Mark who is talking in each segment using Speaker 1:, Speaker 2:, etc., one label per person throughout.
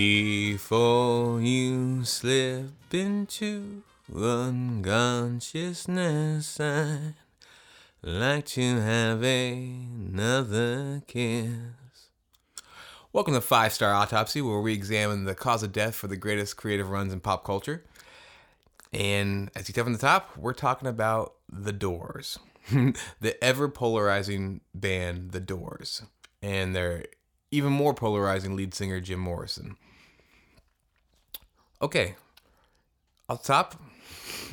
Speaker 1: Before you slip into unconsciousness, I'd like to have another kiss. Welcome to Five Star Autopsy, where we examine the cause of death for the greatest creative runs in pop culture. And as you tell from the top, we're talking about The Doors, the ever polarizing band The Doors, and their even more polarizing lead singer Jim Morrison. Okay, off top,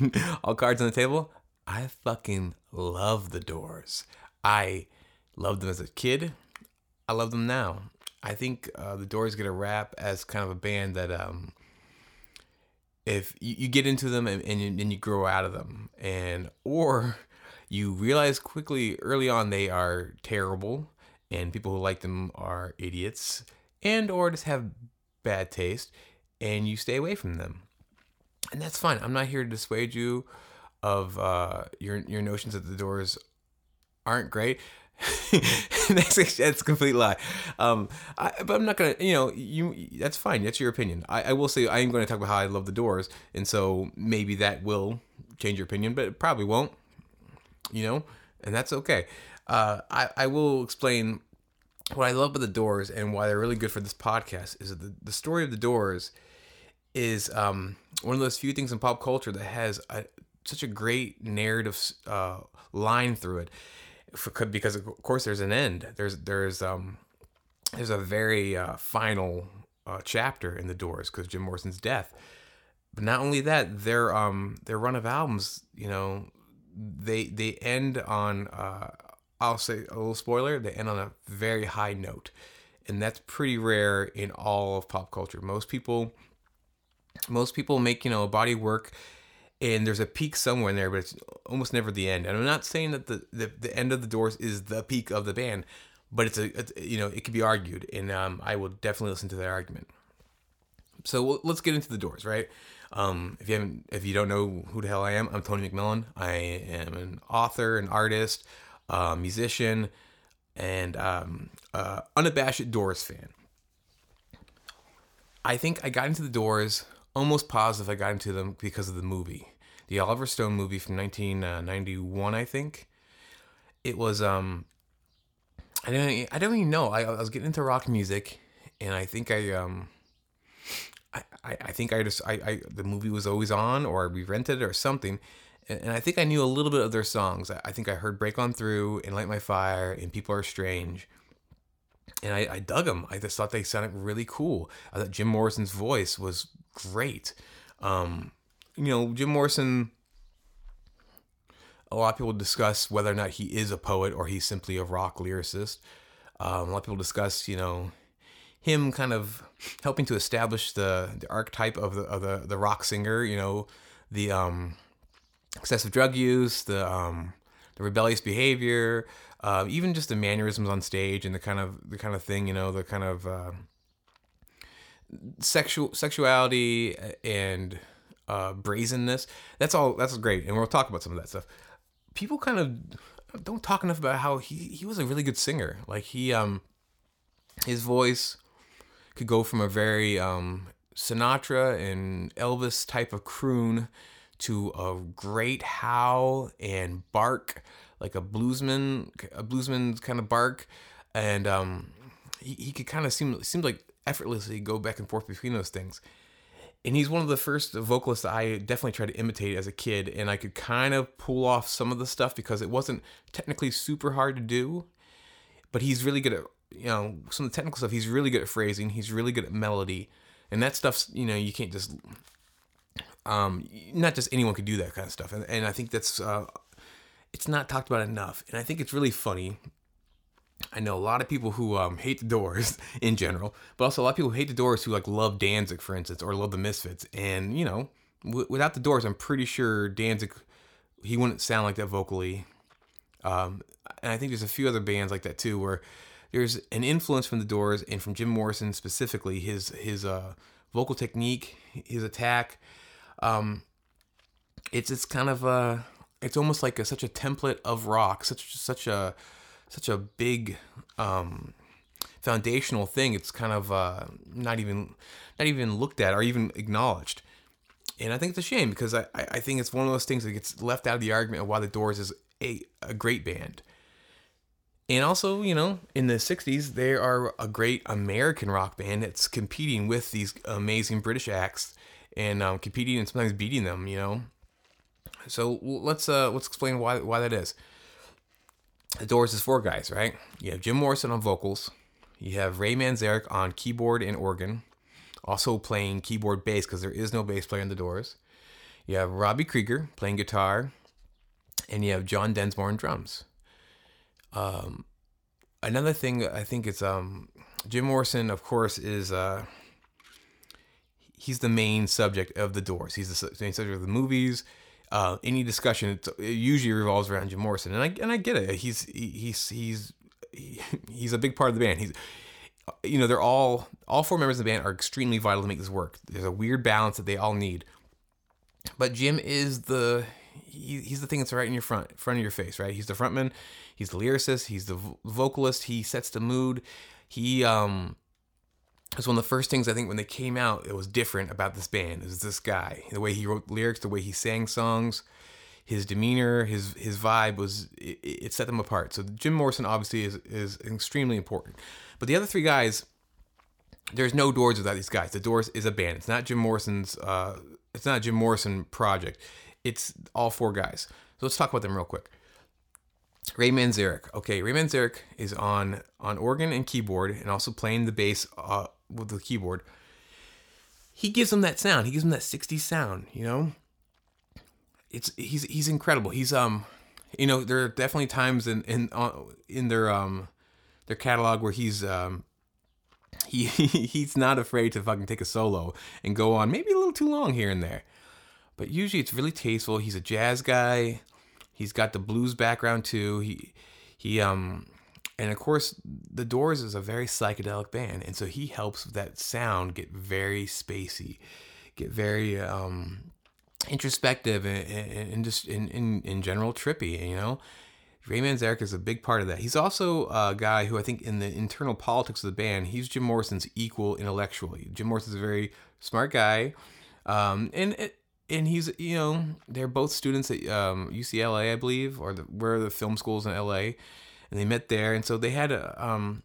Speaker 1: all cards on the table. I fucking love The Doors. I loved them as a kid. I love them now. I think uh, The Doors get a rap as kind of a band that um, if you, you get into them and, and, you, and you grow out of them and or you realize quickly early on they are terrible and people who like them are idiots and or just have bad taste and you stay away from them and that's fine i'm not here to dissuade you of uh, your your notions that the doors aren't great that's that's a complete lie. Um, I, but I'm not gonna, you know, you that's fine. That's your opinion. I, I will say I am going to talk about how I love the Doors, and so maybe that will change your opinion, but it probably won't. You know, and that's okay. Uh, I I will explain what I love about the Doors and why they're really good for this podcast. Is that the the story of the Doors is um one of those few things in pop culture that has a, such a great narrative uh, line through it for, because of course there's an end. There's there's um there's a very uh, final uh, chapter in the Doors because Jim Morrison's death. But not only that, their um their run of albums, you know, they they end on uh I'll say a little spoiler, they end on a very high note. And that's pretty rare in all of pop culture. Most people most people make, you know, a body work and there's a peak somewhere in there, but it's almost never the end. And I'm not saying that the the, the end of the Doors is the peak of the band, but it's a it's, you know it could be argued, and um, I will definitely listen to that argument. So let's get into the Doors, right? Um, if you haven't, if you don't know who the hell I am, I'm Tony McMillan. I am an author, an artist, a musician, and um, uh, unabashed Doors fan. I think I got into the Doors almost positive I got into them because of the movie, the Oliver Stone movie from 1991, I think. It was um, I don't I don't even know. I, I was getting into rock music, and I think I um. I, I think I just I, I the movie was always on or we rented it or something and, I think I knew a little bit of their songs. I, think I heard Break On Through and Light My Fire and People Are Strange and I, I dug them. I just thought they sounded really cool. I thought Jim Morrison's voice was great. Um, you know, Jim Morrison. A lot of people discuss whether or not he is a poet or he's simply a rock lyricist. Um, a lot of people discuss, you know, him kind of helping to establish the, the archetype of the of the, the rock singer. You know, the um, excessive drug use, the um, the rebellious behavior, uh, even just the mannerisms on stage and the kind of the kind of thing, you know, the kind of uh, sexual sexuality and uh, brazenness. That's all. That's great, and we'll talk about some of that stuff. People kind of don't talk enough about how he he was a really good singer. Like he um his voice could go from a very um Sinatra and Elvis type of croon to a great howl and bark like a bluesman a bluesman kind of bark and um he, he could kind of seem seemed like effortlessly go back and forth between those things. And he's one of the first vocalists I definitely tried to imitate as a kid, and I could kind of pull off some of the stuff because it wasn't technically super hard to do. But he's really good at you know some of the technical stuff. He's really good at phrasing. He's really good at melody, and that stuff's you know you can't just um not just anyone could do that kind of stuff. And and I think that's uh, it's not talked about enough. And I think it's really funny I know a lot of people who um, hate the Doors in general, but also a lot of people who hate the Doors who like love Danzig, for instance, or love the Misfits. And you know, w- without the Doors, I'm pretty sure Danzig he wouldn't sound like that vocally. Um, and I think there's a few other bands like that too, where there's an influence from the Doors and from Jim Morrison specifically. His his uh, vocal technique, his attack. Um, it's it's kind of a it's almost like a, such a template of rock, such such a such a big um, foundational thing, it's kind of uh, not even not even looked at or even acknowledged. And I think it's a shame because I, I think it's one of those things that gets left out of the argument of why the Doors is a, a great band. And also, you know, in the 60s, they are a great American rock band that's competing with these amazing British acts and um, competing and sometimes beating them, you know. So let's uh, let's explain why why that is. The Doors is four guys, right? You have Jim Morrison on vocals. You have Ray Manzarek on keyboard and organ, also playing keyboard bass because there is no bass player in the Doors. You have Robbie Krieger playing guitar, and you have John Densmore on drums. Um, another thing I think is um, Jim Morrison, of course, is uh, he's the main subject of the Doors. He's the main subject of the movies uh, any discussion it usually revolves around Jim Morrison, and I and I get it. He's he's he's he's a big part of the band. He's you know they're all all four members of the band are extremely vital to make this work. There's a weird balance that they all need, but Jim is the he, he's the thing that's right in your front front of your face, right? He's the frontman, he's the lyricist, he's the vocalist. He sets the mood. He um was one of the first things I think when they came out, it was different about this band. Was this guy, the way he wrote lyrics, the way he sang songs, his demeanor, his his vibe was it, it set them apart. So Jim Morrison obviously is is extremely important, but the other three guys, there's no Doors without these guys. The Doors is a band. It's not Jim Morrison's. Uh, it's not Jim Morrison project. It's all four guys. So let's talk about them real quick. Ray Manzarek. Okay, Ray Manzarek is on on organ and keyboard, and also playing the bass uh, with the keyboard, he gives them that sound. He gives them that 60s sound, you know? It's he's he's incredible. He's um you know, there are definitely times in in uh, in their um their catalog where he's um he he's not afraid to fucking take a solo and go on maybe a little too long here and there. But usually it's really tasteful. He's a jazz guy. He's got the blues background too. He he um and of course the doors is a very psychedelic band and so he helps that sound get very spacey get very um, introspective and, and, and just in, in, in general trippy you know Ray Manzarek is a big part of that. He's also a guy who I think in the internal politics of the band, he's Jim Morrison's equal intellectually. Jim Morrison's a very smart guy, um, and and he's you know they're both students at um, UCLA, I believe, or the, where are the film schools in LA and they met there, and so they had a um,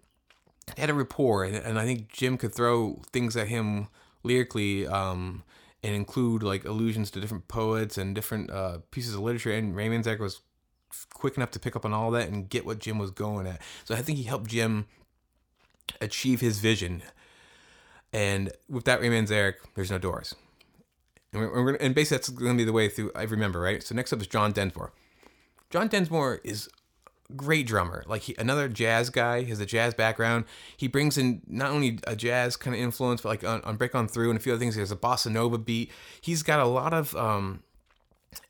Speaker 1: had a rapport, and, and I think Jim could throw things at him lyrically, um, and include like allusions to different poets and different uh, pieces of literature. And Raymond Manzarek was quick enough to pick up on all that and get what Jim was going at. So I think he helped Jim achieve his vision. And with that Ray Manzarek, there's no doors. And, we're, we're, and basically that's going to be the way through every member, right? So next up is John Densmore. John Densmore is great drummer. Like he, another jazz guy, he has a jazz background. He brings in not only a jazz kind of influence, but like on, on Break On Through and a few other things. He has a bossa nova beat. He's got a lot of um,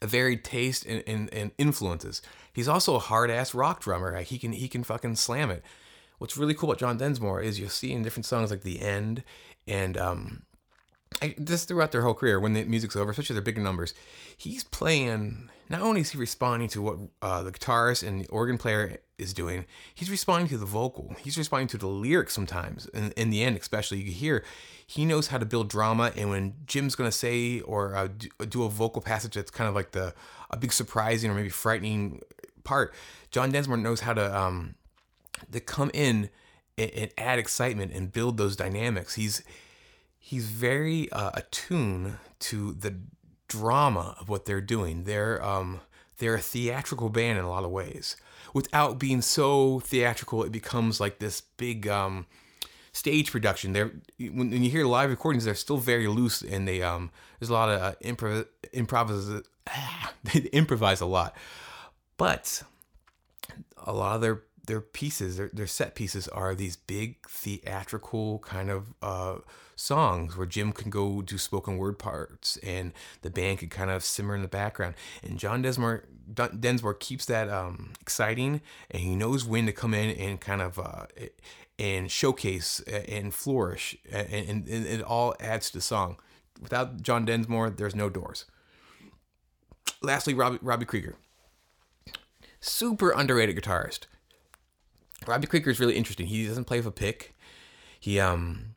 Speaker 1: a varied taste and, and, and influences. He's also a hard ass rock drummer. Like he can he can fucking slam it. What's really cool about John Densmore is you'll see in different songs like The End and um, Just throughout their whole career, when the music's over, especially their bigger numbers, he's playing. Not only is he responding to what uh, the guitarist and the organ player is doing, he's responding to the vocal. He's responding to the lyrics sometimes. In, in the end, especially, you hear he knows how to build drama. And when Jim's gonna say or uh, do a vocal passage that's kind of like the a big surprising or maybe frightening part, John Densmore knows how to um, to come in and, and add excitement and build those dynamics. He's he's very uh, attuned to the drama of what they're doing. They're um, they're a theatrical band in a lot of ways. Without being so theatrical, it becomes like this big um, stage production. They're when, when, you hear live recordings, they're still very loose, and they um, there's a lot of uh, improv improvise. Ah, they improvise a lot, but a lot of their their pieces, their, their set pieces are these big theatrical kind of uh, songs where Jim can go do spoken word parts and the band can kind of simmer in the background. And John Densmore, Densmore keeps that um, exciting and he knows when to come in and kind of uh, and showcase and flourish and, and, and it all adds to the song. Without John Densmore, there's no doors. Lastly, Robbie, Robbie Krieger. Super underrated guitarist Robbie Krieger is really interesting. He doesn't play with a pick. he um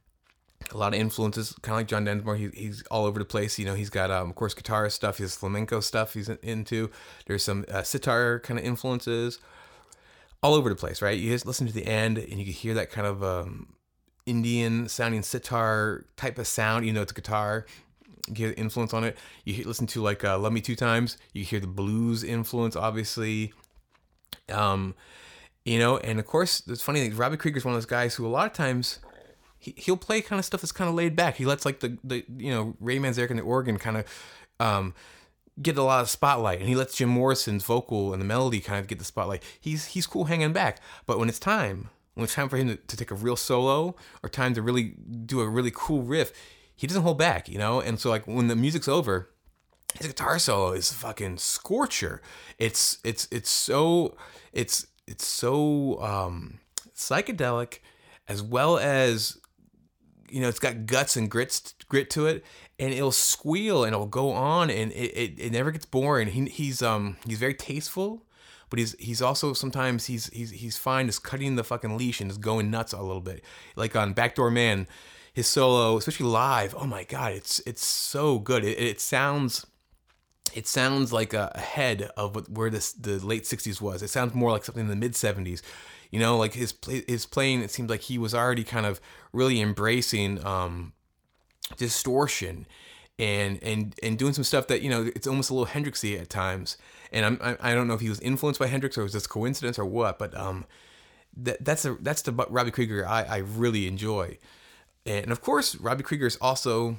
Speaker 1: a lot of influences, kind of like John Densmore. He, he's all over the place. You know, he's got, um, of course, guitar stuff. He has flamenco stuff he's into. There's some uh, sitar kind of influences all over the place, right? You just listen to the end and you can hear that kind of um, Indian sounding sitar type of sound. You know, it's a guitar. You influence on it. You listen to like uh, "Love Me Two Times." You hear the blues influence, obviously. Um, you know, and of course, it's funny. Robbie is one of those guys who a lot of times he, he'll play kind of stuff that's kind of laid back. He lets like the, the you know Ray Manzarek and the organ kind of um, get a lot of spotlight, and he lets Jim Morrison's vocal and the melody kind of get the spotlight. He's he's cool hanging back, but when it's time, when it's time for him to, to take a real solo or time to really do a really cool riff, he doesn't hold back, you know. And so like when the music's over, his guitar solo is fucking scorcher. It's it's it's so it's it's so um, psychedelic, as well as you know, it's got guts and grits grit to it, and it'll squeal and it'll go on, and it, it, it never gets boring. He, he's um he's very tasteful, but he's he's also sometimes he's he's he's fine just cutting the fucking leash and just going nuts a little bit. Like on Backdoor Man, his solo, especially live. Oh my god, it's it's so good. It, it sounds it sounds like a, ahead of what, where this the late 60s was it sounds more like something in the mid 70s you know like his his playing it seems like he was already kind of really embracing um distortion and and and doing some stuff that you know it's almost a little Hendrixy at times and I'm I, I don't know if he was influenced by Hendrix or was this coincidence or what but um that that's a that's the Robbie Krieger I I really enjoy and of course Robbie Krieger is also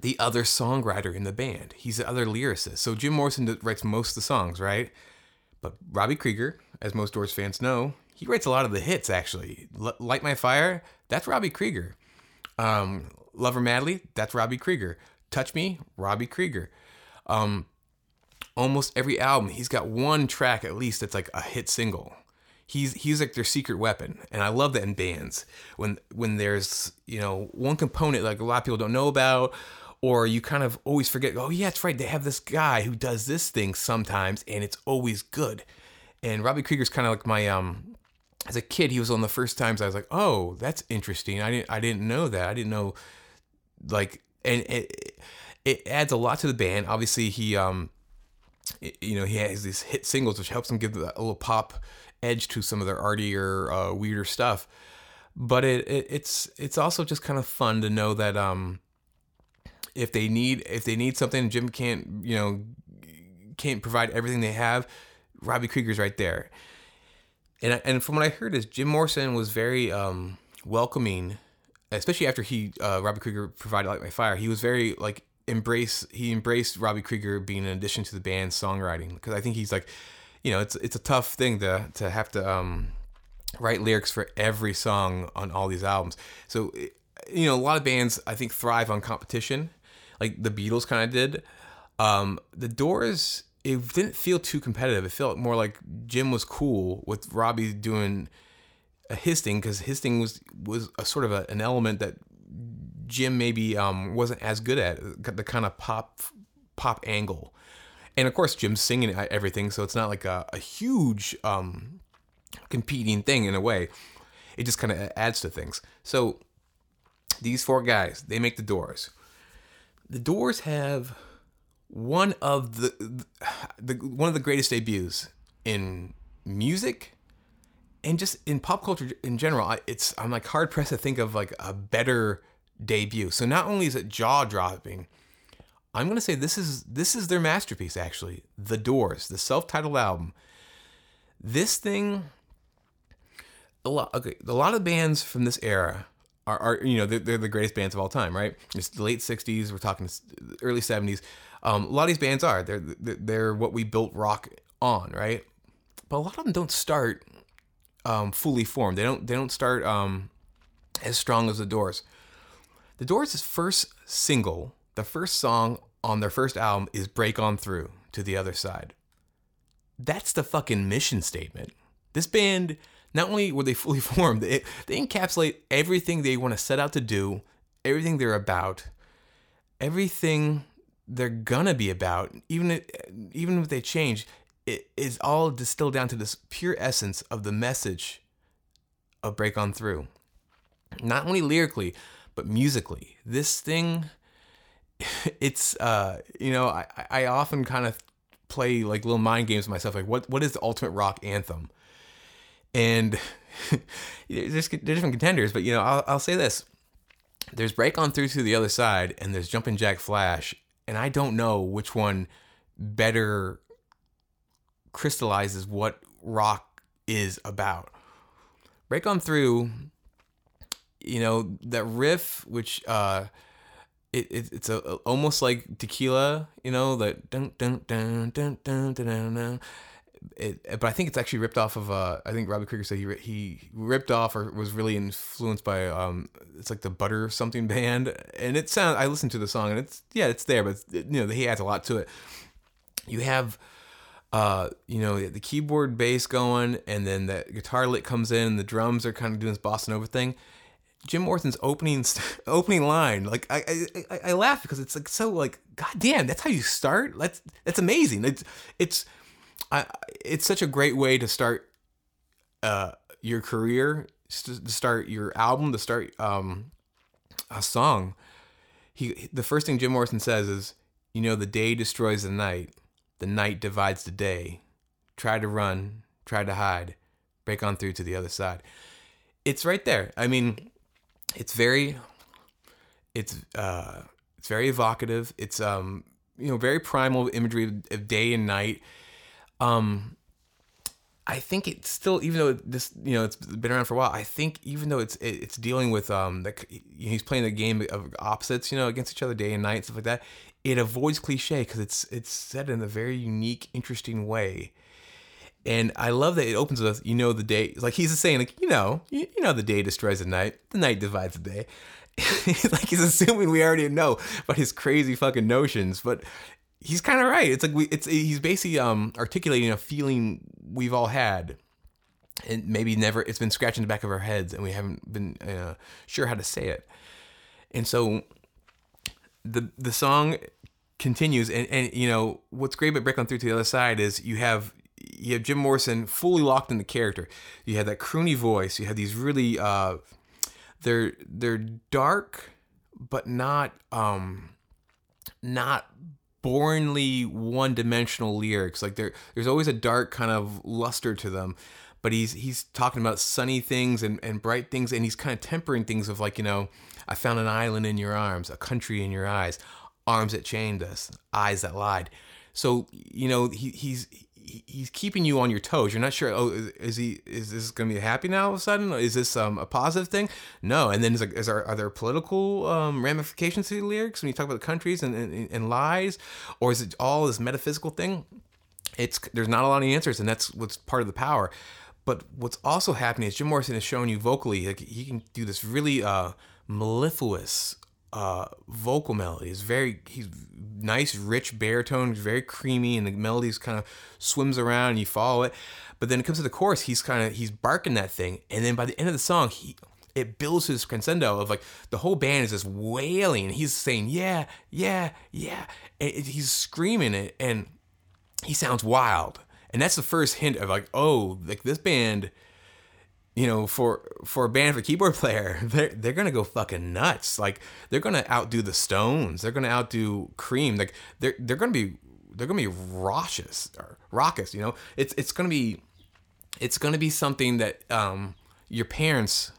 Speaker 1: the other songwriter in the band. He's the other lyricist. So Jim Morrison writes most of the songs, right? But Robbie Krieger, as most Doors fans know, he writes a lot of the hits actually. L- Light My Fire, that's Robbie Krieger. Um, Love Her Madly, that's Robbie Krieger. Touch Me, Robbie Krieger. Um, almost every album, he's got one track at least that's like a hit single. He's he's like their secret weapon, and I love that in bands when when there's you know one component like a lot of people don't know about, or you kind of always forget. Oh yeah, that's right. They have this guy who does this thing sometimes, and it's always good. And Robbie Krieger's kind of like my um as a kid, he was of the first times I was like, "Oh, that's interesting. I didn't I didn't know that. I didn't know like and it it adds a lot to the band. Obviously, he um you know, he has these hit singles which helps him give a little pop edge to some of their artier uh, weirder stuff. But it, it it's it's also just kind of fun to know that um if they need if they need something Jim can't, you know, can't provide everything they have, Robbie Krieger's right there and and from what I heard is Jim Morrison was very um, welcoming, especially after he uh, Robbie Krieger provided Light My Fire. He was very like embrace he embraced Robbie Krieger being an addition to the band's songwriting because I think he's like, you know, it's it's a tough thing to to have to um, write lyrics for every song on all these albums. So you know, a lot of bands I think thrive on competition, like the Beatles kind of did. Um, the Doors it didn't feel too competitive. It felt more like Jim was cool with Robbie doing his thing because his thing was was a sort of a, an element that Jim maybe um, wasn't as good at the kind of pop pop angle, and of course Jim's singing everything, so it's not like a, a huge um, competing thing in a way. It just kind of adds to things. So these four guys, they make the Doors. The Doors have one of the, the one of the greatest debuts in music and just in pop culture in general. It's I'm like hard pressed to think of like a better debut. So not only is it jaw dropping, I'm gonna say this is this is their masterpiece actually. The Doors, the self-titled album. This thing, a lot okay, a lot of bands from this era are, are you know they're, they're, the greatest bands of all time, right? It's the late '60s. We're talking early '70s. Um, a lot of these bands are they're they're what we built rock on, right? But a lot of them don't start um, fully formed. They don't they don't start um, as strong as the Doors. The Doors' first single, the first song on their first album is "Break On Through" to the other side. That's the fucking mission statement. This band not only were they fully formed, they, they encapsulate everything they want to set out to do, everything they're about, everything they're gonna be about, even if, even if they change, it is all distilled down to this pure essence of the message of Break On Through. not only lyrically, but musically. This thing, it's uh, you know, I I often kind of play like little mind games with myself, like what what is the ultimate rock anthem? And there's, there's different contenders, but you know, I'll, I'll say this: there's break on through to the other side, and there's jumping jack flash, and I don't know which one better crystallizes what rock is about. Break on through, you know, that riff, which uh, it, it it's a, almost like tequila, you know, the dun dun dun dun dun dun dun. dun. It, but I think it's actually ripped off of. Uh, I think Robbie Krieger said he he ripped off or was really influenced by. Um, it's like the Butter something band, and it sounds. I listened to the song, and it's yeah, it's there, but it, you know he adds a lot to it. You have uh, you know, the keyboard bass going, and then the guitar lick comes in, and the drums are kind of doing this bossa nova thing. Jim Morrison's opening opening line, like I, I I laugh because it's like so like God damn, that's how you start. That's that's amazing. It's it's I it's such a great way to start uh your career, to start your album, to start um a song. He the first thing Jim Morrison says is, you know, the day destroys the night, the night divides the day. Try to run, try to hide, break on through to the other side. It's right there. I mean, it's very it's uh it's very evocative it's um you know very primal imagery of, of day and night um I think it's still, even though this, you know, it's been around for a while. I think even though it's it's dealing with um, the, he's playing the game of opposites, you know, against each other day and night, stuff like that. It avoids cliche because it's it's said in a very unique, interesting way. And I love that it opens with, you know, the day, like he's saying, like, you know, you, you know, the day destroys the night, the night divides the day. like he's assuming we already know about his crazy fucking notions, but he's kind of right. It's like we, it's he's basically um articulating a feeling we've all had, and maybe never it's been scratching the back of our heads, and we haven't been uh, sure how to say it. And so, the the song continues, and and you know what's great about Break On Through to the Other Side is you have you have Jim Morrison fully locked in the character. You have that croony voice. You have these really uh, they're they're dark, but not um, not boringly one dimensional lyrics. Like there there's always a dark kind of luster to them. But he's he's talking about sunny things and, and bright things and he's kind of tempering things of like, you know, I found an island in your arms, a country in your eyes, arms that chained us, eyes that lied. So, you know, he, he's he's keeping you on your toes. You're not sure. Oh, is he? Is this going to be happy now all of a sudden? Is this um, a positive thing? No. And then is, is there are there political um, ramifications to the lyrics when you talk about the countries and, and, and lies, or is it all this metaphysical thing? It's there's not a lot of answers, and that's what's part of the power. But what's also happening is Jim Morrison is showing you vocally, like he can do this really uh, mellifluous uh, vocal melody. It's very he's nice, rich baritone, he's very creamy, and the melodies kind of swims around and you follow it. But then it comes to the chorus, he's kind of he's barking that thing, and then by the end of the song, he it builds his crescendo of like the whole band is just wailing, he's saying yeah, yeah, yeah, and it, he's screaming it, and he sounds wild, and that's the first hint of like oh, like this band you know, for for a band for keyboard player, they're they're gonna go fucking nuts. Like they're gonna outdo the Stones. They're gonna outdo Cream. Like they're they're gonna be they're gonna be raucous or raucous. You know, it's it's gonna be it's gonna be something that um, your parents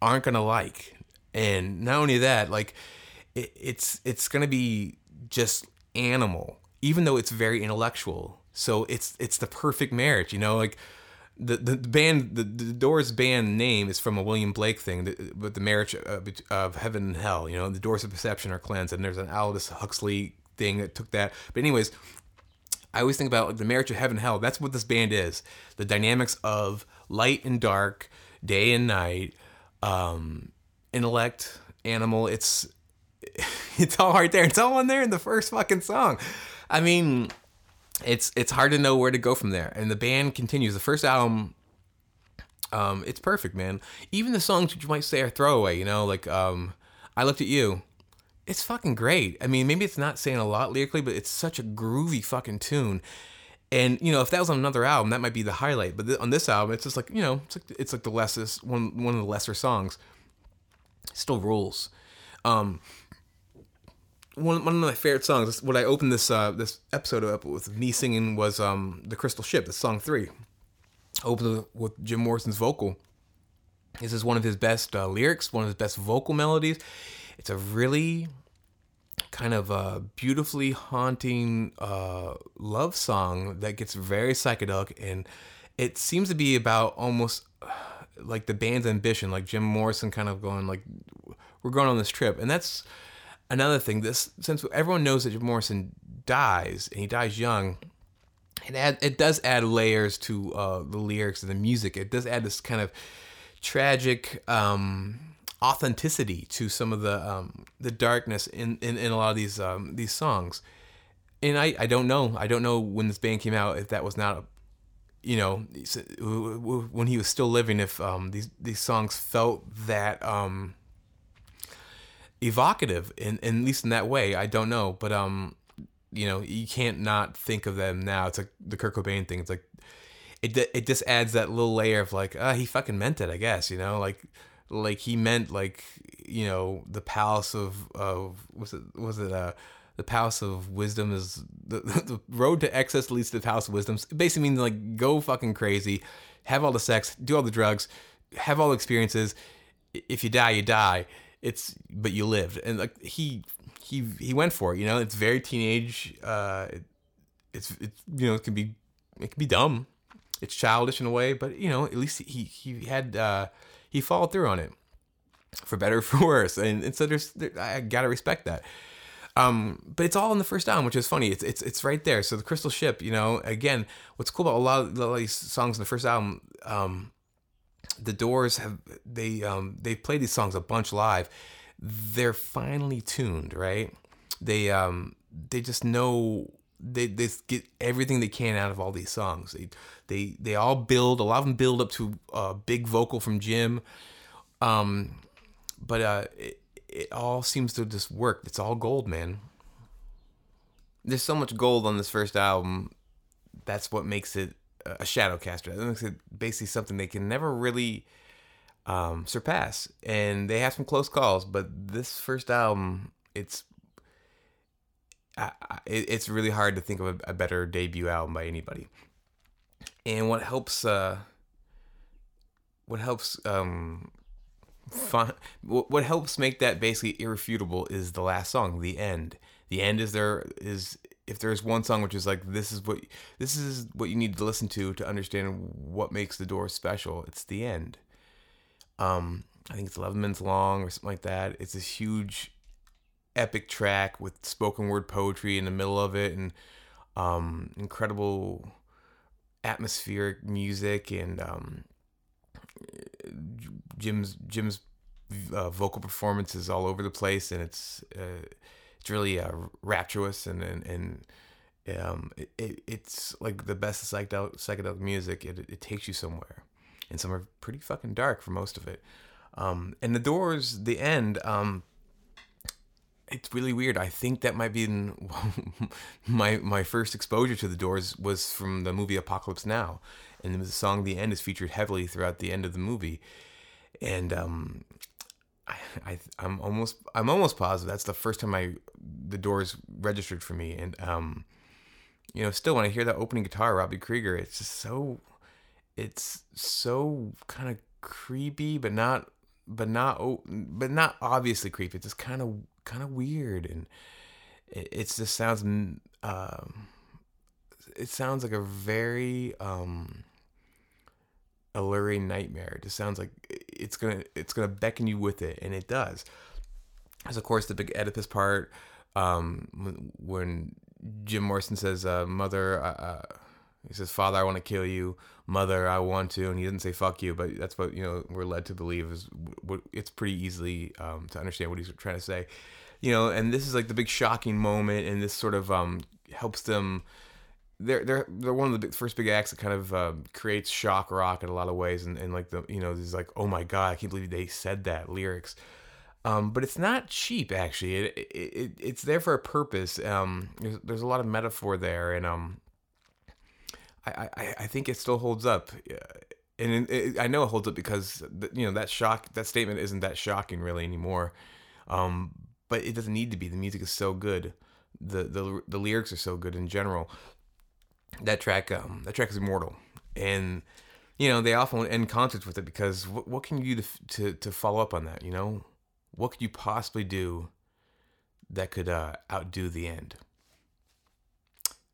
Speaker 1: aren't gonna like. And not only that, like it, it's it's gonna be just animal, even though it's very intellectual. So it's it's the perfect marriage. You know, like the, the band the, the Doors band name is from a William Blake thing the, with the marriage of, of, heaven and hell you know the doors of perception are cleansed and there's an Aldous Huxley thing that took that. But anyways I always think about like, the marriage of heaven and hell. That's what this band is. The dynamics of light and dark day and night um, intellect animal. It's it's all right there. It's all in there in the first fucking song. I mean it's it's hard to know where to go from there. And the band continues. The first album, um, it's perfect, man. Even the songs which you might say are throwaway, you know, like um, I looked at you. It's fucking great. I mean, maybe it's not saying a lot lyrically, but it's such a groovy fucking tune. And you know, if that was on another album, that might be the highlight. But th- on this album, it's just like you know, it's like it's like the lessest one one of the lesser songs. still rules. Um, one, one of my favorite songs, what I opened this uh, this episode up with me singing was um, the Crystal Ship, the song three. Opened with Jim Morrison's vocal. This is one of his best uh, lyrics, one of his best vocal melodies. It's a really kind of a beautifully haunting uh, love song that gets very psychedelic, and it seems to be about almost like the band's ambition, like Jim Morrison kind of going like, "We're going on this trip," and that's another thing. This since everyone knows that Jim Morrison dies and he dies young, it add, it does add layers to uh, the lyrics and the music. It does add this kind of tragic um, authenticity to some of the um, the darkness in, in, in a lot of these um, these songs. And I, I don't know. I don't know when this band came out if that was not, a, you know, when he was still living, if um, these these songs felt that um, evocative, in, in at least in that way. I don't know, but um, you know, you can't not think of them now. It's like the Kurt Cobain thing. It's like it it just adds that little layer of like, uh, he fucking meant it, I guess. You know, like like he meant like you know the palace of of was it was it uh the palace of wisdom is the, the road to excess leads to the palace of wisdom. It basically means like go fucking crazy, have all the sex, do all the drugs, have all the experiences. If you die, you die. It's but you lived, and like he he he went for it. You know, it's very teenage. Uh, it, it's it's you know it can be it can be dumb. It's childish in a way, but you know at least he he had uh, he followed through on it, for better or for worse. And, and so there's there, I gotta respect that. Um, but it's all in the first album, which is funny. It's it's it's right there. So the Crystal Ship, you know, again, what's cool about a lot of, a lot of these songs in the first album, um, the Doors have they um they've played these songs a bunch live. They're finely tuned, right? They um they just know they they get everything they can out of all these songs. They they they all build a lot of them build up to a big vocal from Jim, um, but uh, it, it all seems to just work. It's all gold, man. There's so much gold on this first album. That's what makes it a Shadowcaster. That makes it basically something they can never really um, surpass. And they have some close calls, but this first album, it's I, I, it's really hard to think of a, a, better debut album by anybody. And what helps, uh, what helps, um, fun, what helps make that basically irrefutable is the last song, the end. The end is there is if there's one song which is like this is what this is what you need to listen to to understand what makes the door special. It's the end. Um, I think it's 11 minutes long or something like that. It's this huge epic track with spoken word poetry in the middle of it and um, incredible atmospheric music and um, Jim's Jim's uh, vocal performances all over the place and it's uh, it's really uh, rapturous and and, and um, it, it, it's like the best psychedelic psychedelic music. It, it takes you somewhere, and some are pretty fucking dark for most of it. Um, and the Doors, the end. Um, it's really weird. I think that might be in, my my first exposure to the Doors was from the movie Apocalypse Now, and the song "The End" is featured heavily throughout the end of the movie, and um, I, I I'm almost I'm almost positive that's the first time I the Doors registered for me, and um, you know, still when I hear that opening guitar, Robbie Krieger, it's just so, it's so kind of creepy, but not but not but not obviously creepy. It's just kind of kind of weird, and it, it just sounds um, it sounds like a very um alluring nightmare. It just sounds like it's gonna it's gonna beckon you with it, and it does. As of course the big Oedipus part, um, when Jim Morrison says, uh, "Mother," uh, uh, he says, "Father, I want to kill you." Mother, I want to, and he doesn't say "fuck you," but that's what you know we're led to believe is what it's pretty easily um, to understand what he's trying to say, you know. And this is like the big shocking moment, and this sort of um, helps them they're they're they're one of the big, first big acts that kind of uh, creates shock rock in a lot of ways, and, and like the you know this like oh my god I can't believe they said that lyrics, um, but it's not cheap actually. It, it, it it's there for a purpose. Um, there's, there's a lot of metaphor there, and um, I, I I think it still holds up, and it, it, I know it holds up because you know that shock that statement isn't that shocking really anymore. Um, but it doesn't need to be. The music is so good. The the the lyrics are so good in general. That track um that track is immortal, and you know they often end concerts with it because what, what can you do to, to to follow up on that? You know, what could you possibly do that could uh, outdo the end?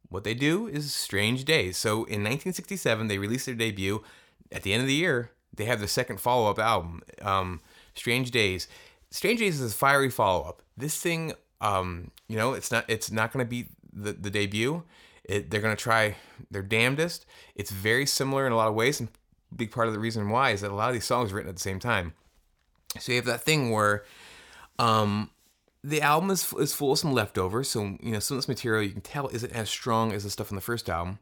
Speaker 1: What they do is Strange Days. So in 1967, they released their debut. At the end of the year, they have their second follow up album, um, Strange Days. Strange Days is a fiery follow up. This thing, um, you know, it's not it's not going to be the, the debut. It, they're going to try their damnedest. It's very similar in a lot of ways, and big part of the reason why is that a lot of these songs are written at the same time. So you have that thing where um, the album is, is full of some leftovers. So, you know, some of this material you can tell isn't as strong as the stuff on the first album,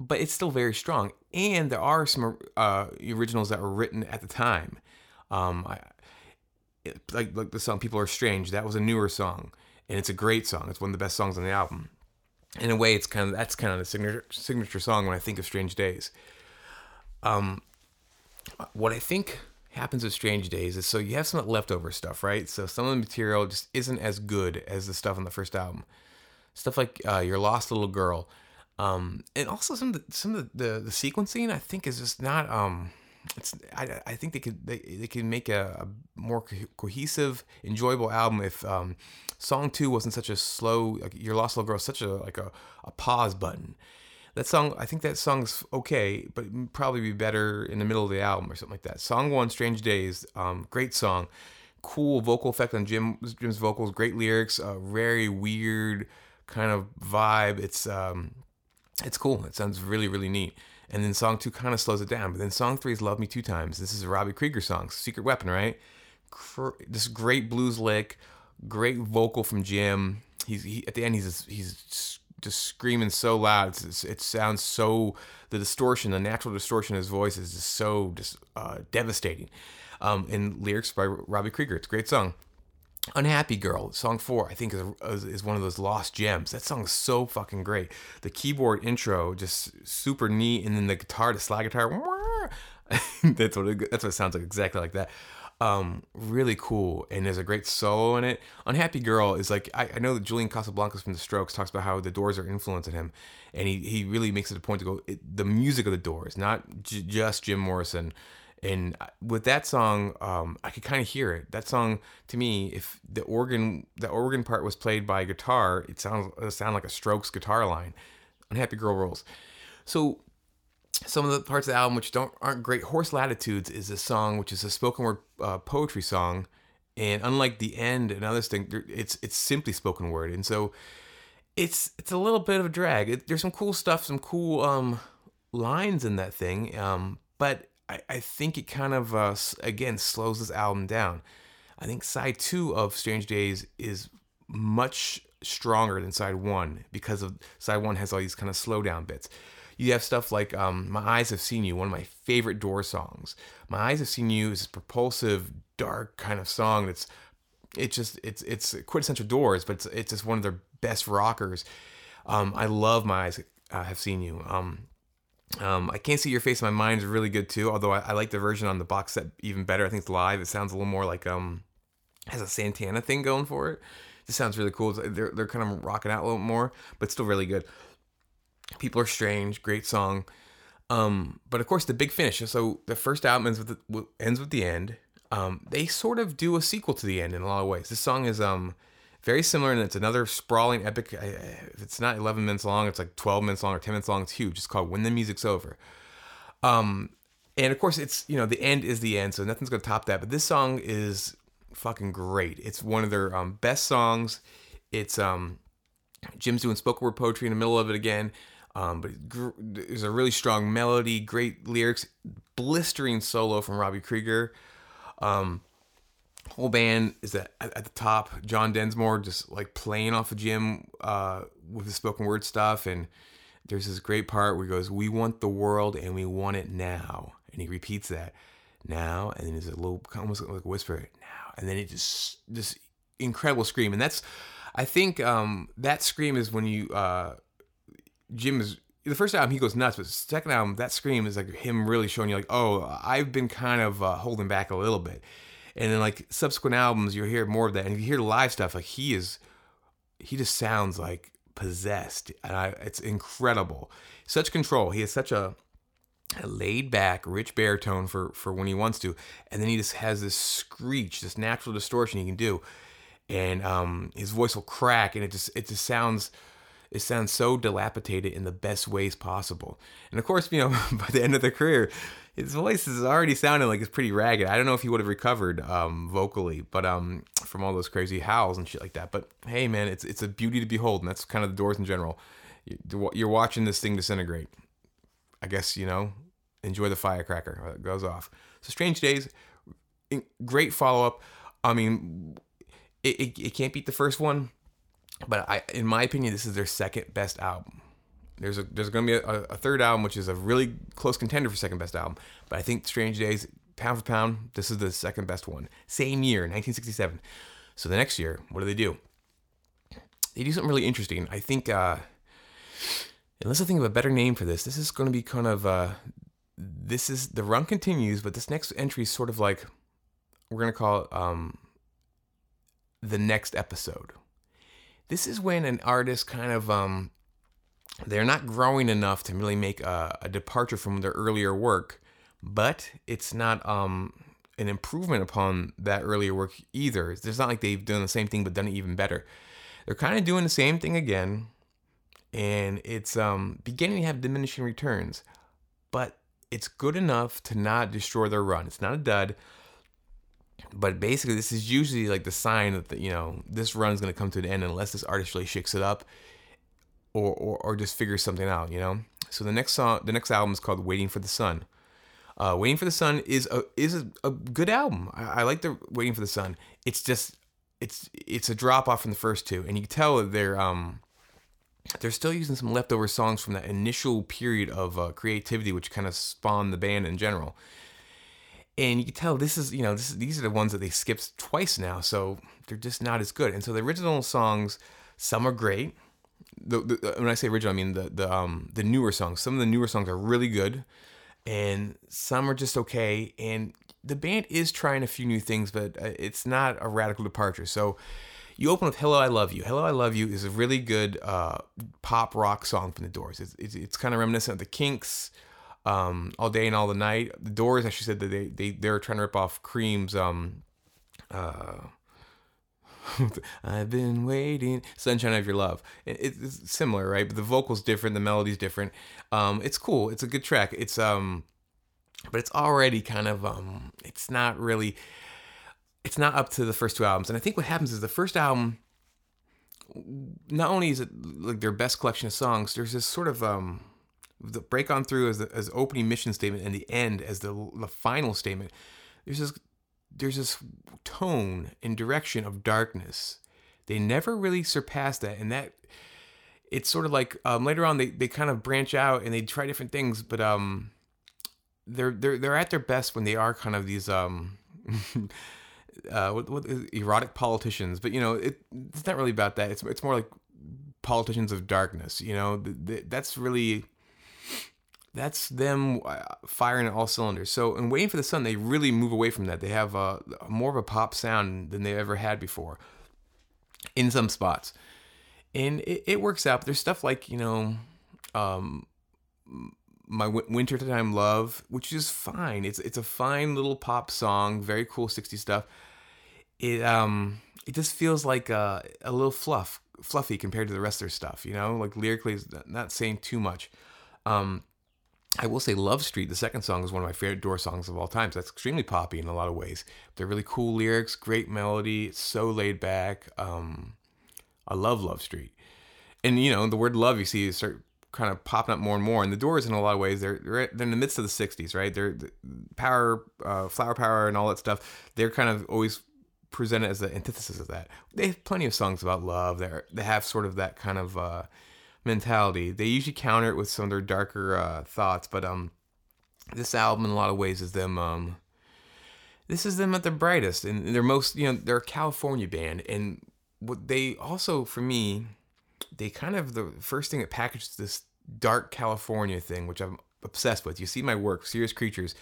Speaker 1: but it's still very strong. And there are some uh, originals that were written at the time. Um, I, like, like the song People Are Strange, that was a newer song. And it's a great song. It's one of the best songs on the album. In a way, it's kind of that's kind of the signature signature song when I think of Strange Days. Um, what I think happens with Strange Days is so you have some leftover stuff, right? So some of the material just isn't as good as the stuff on the first album. Stuff like uh, Your Lost Little Girl. Um, and also some of the, some of the, the, the sequencing I think is just not um it's I, I think they could they, they can make a, a more co- cohesive enjoyable album if um, song two wasn't such a slow like your lost little girl such a like a, a pause button that song, I think that song's okay, but probably be better in the middle of the album or something like that. Song one, Strange Days, um, great song, cool vocal effect on Jim Jim's vocals, great lyrics, uh, very weird kind of vibe. It's um, it's cool. It sounds really really neat. And then song two kind of slows it down. But then song three is Love Me Two Times. This is a Robbie Krieger song, Secret Weapon, right? This great blues lick, great vocal from Jim. He's he, at the end. He's he's just screaming so loud. It's, it sounds so the distortion, the natural distortion of his voice is just so just uh, devastating. Um, and lyrics by Robbie Krieger. It's a great song. Unhappy Girl, song four, I think is, is one of those lost gems. That song is so fucking great. The keyboard intro just super neat, and then the guitar, the slide guitar, that's what it, that's what it sounds like exactly like that. Um, really cool, and there's a great solo in it. Unhappy Girl is like I, I know that Julian Casablancas from The Strokes talks about how the Doors are influencing him, and he, he really makes it a point to go it, the music of the Doors, not j- just Jim Morrison. And with that song, um, I could kind of hear it. That song to me, if the organ the organ part was played by guitar, it sounds it sound like a Strokes guitar line. Unhappy Girl rolls. So some of the parts of the album which don't aren't great. Horse Latitudes is a song which is a spoken word uh, poetry song, and unlike the end and others thing, it's it's simply spoken word, and so it's it's a little bit of a drag. It, there's some cool stuff, some cool um, lines in that thing, um, but I, I think it kind of uh, again slows this album down. I think side two of Strange Days is much stronger than side one because of side one has all these kind of slow down bits. You have stuff like um, My Eyes Have Seen You, one of my favorite Door songs. My Eyes Have Seen You is this propulsive, dark kind of song that's it just it's it's quintessential Doors, but it's it's just one of their best rockers. Um, I love My Eyes uh, Have Seen You. Um, um, I Can't See Your Face My Mind is really good too, although I, I, like the version on the box set even better. I think it's live. It sounds a little more like um has a Santana thing going for it. This sounds really cool. They're, they're kind of rocking out a little more, but still really good. People Are Strange, great song. Um, but of course, the big finish. So the first album ends with the, ends with the end. Um, they sort of do a sequel to the end in a lot of ways. This song is um, very similar, and it's another sprawling epic. If it's not 11 minutes long, it's like 12 minutes long or 10 minutes long. It's huge. It's called When the Music's Over. Um, and of course, it's you know the end is the end, so nothing's gonna top that. But this song is fucking great. It's one of their um, best songs. It's um, Jim's doing spoken word poetry in the middle of it again. Um, but there's a really strong melody, great lyrics, blistering solo from Robbie Krieger. Um, whole band is at, at the top. John Densmore just like playing off of Jim uh, with the spoken word stuff, and there's this great part where he goes, "We want the world and we want it now," and he repeats that now, and then there's a little almost like a whisper now, and then it just this incredible scream, and that's I think um, that scream is when you uh, Jim is the first album he goes nuts, but the second album that scream is like him really showing you like, oh, I've been kind of uh, holding back a little bit, and then like subsequent albums you'll hear more of that, and if you hear live stuff, like he is, he just sounds like possessed, and I, it's incredible, such control. He has such a a laid back, rich baritone for for when he wants to, and then he just has this screech, this natural distortion he can do, and um, his voice will crack, and it just it just sounds it sounds so dilapidated in the best ways possible. And of course, you know, by the end of the career, his voice is already sounding like it's pretty ragged. I don't know if he would have recovered um, vocally, but um, from all those crazy howls and shit like that. But hey, man, it's it's a beauty to behold, and that's kind of the Doors in general. You're watching this thing disintegrate. I guess you know, enjoy the firecracker it goes off. So Strange Days, great follow up. I mean, it, it, it can't beat the first one, but I, in my opinion, this is their second best album. There's a there's going to be a, a, third album which is a really close contender for second best album, but I think Strange Days, pound for pound, this is the second best one. Same year, 1967. So the next year, what do they do? They do something really interesting. I think, uh, unless I think of a better name for this, this is going to be kind of uh, this is the run continues, but this next entry is sort of like we're going to call it um, the next episode this is when an artist kind of um, they're not growing enough to really make a, a departure from their earlier work, but it's not um, an improvement upon that earlier work either. It's not like they've done the same thing but done it even better. They're kind of doing the same thing again, and it's um, beginning to have diminishing returns, but it's good enough to not destroy their run. It's not a dud, but basically this is usually like the sign that the, you know this run is going to come to an end unless this artist really shakes it up or, or or just figures something out you know? So the next song the next album is called waiting for the sun. Uh, waiting for the sun is a is a, a good album. I, I, like the waiting for the sun. It's just it's it's a drop off from the first two and you can tell they're um they're still using some leftover songs from that initial period of uh, creativity which kind of spawned the band in general and you can tell this is you know this, these are the ones that they skipped twice now so they're just not as good. And so the original songs some are great. The, the, when i say original i mean the the um the newer songs. Some of the newer songs are really good and some are just okay. And the band is trying a few new things but uh, it's not a radical departure. So you open with hello i love you. Hello i love you is a really good uh, pop rock song from the doors. It's, it's, it's kind of reminiscent of the kinks um, all day and all the night. The Doors actually said that they they they're trying to rip off Cream's um, uh, I've been waiting, Sunshine of Your Love. It, it's similar, right? But the vocals different, the melody's different. Um, it's cool. It's a good track. It's um, but it's already kind of um, it's not really, it's not up to the first two albums. And I think what happens is the first album. Not only is it like their best collection of songs, there's this sort of um, the break on through as the as opening mission statement and the end as the the final statement. There's this there's this tone and direction of darkness. They never really surpass that, and that it's sort of like um, later on they, they kind of branch out and they try different things, but um, they're they're they're at their best when they are kind of these um. uh, what, what erotic politicians, but you know, it, it's not really about that. It's it's more like politicians of darkness. You know, that's really that's them uh, firing at all cylinders. So in Waiting for the Sun, they really move away from that. They have a, more of a pop sound than they ever had before in some spots. And it, it works out. But there's stuff like, you know, um, my wintertime love, which is fine. It's it's a fine little pop song, very cool 60s stuff. It um it just feels like a, a little fluff, fluffy compared to the rest of their stuff. You know, like lyrically, not saying too much. Um, I will say Love Street, the second song, is one of my favorite Door songs of all time. So that's extremely poppy in a lot of ways. They're really cool lyrics, great melody, it's so laid back. Um, I love Love Street. And, you know, the word love you see start kind of popping up more and more. And the Doors, in a lot of ways, they're, they're, in the midst of the 60s, right? They're power, uh, flower power, and all that stuff. They're kind of always presented as the antithesis of that. They have plenty of songs about love. They they have sort of that kind of uh, mentality. They usually counter it with some of their darker uh, thoughts, but um, this album in a lot of ways is them um, this is them at their brightest and they're most you know they're a California band and what they also for me they kind of the first thing that packages this dark California thing, which I'm obsessed with. You see my work, Serious Creatures.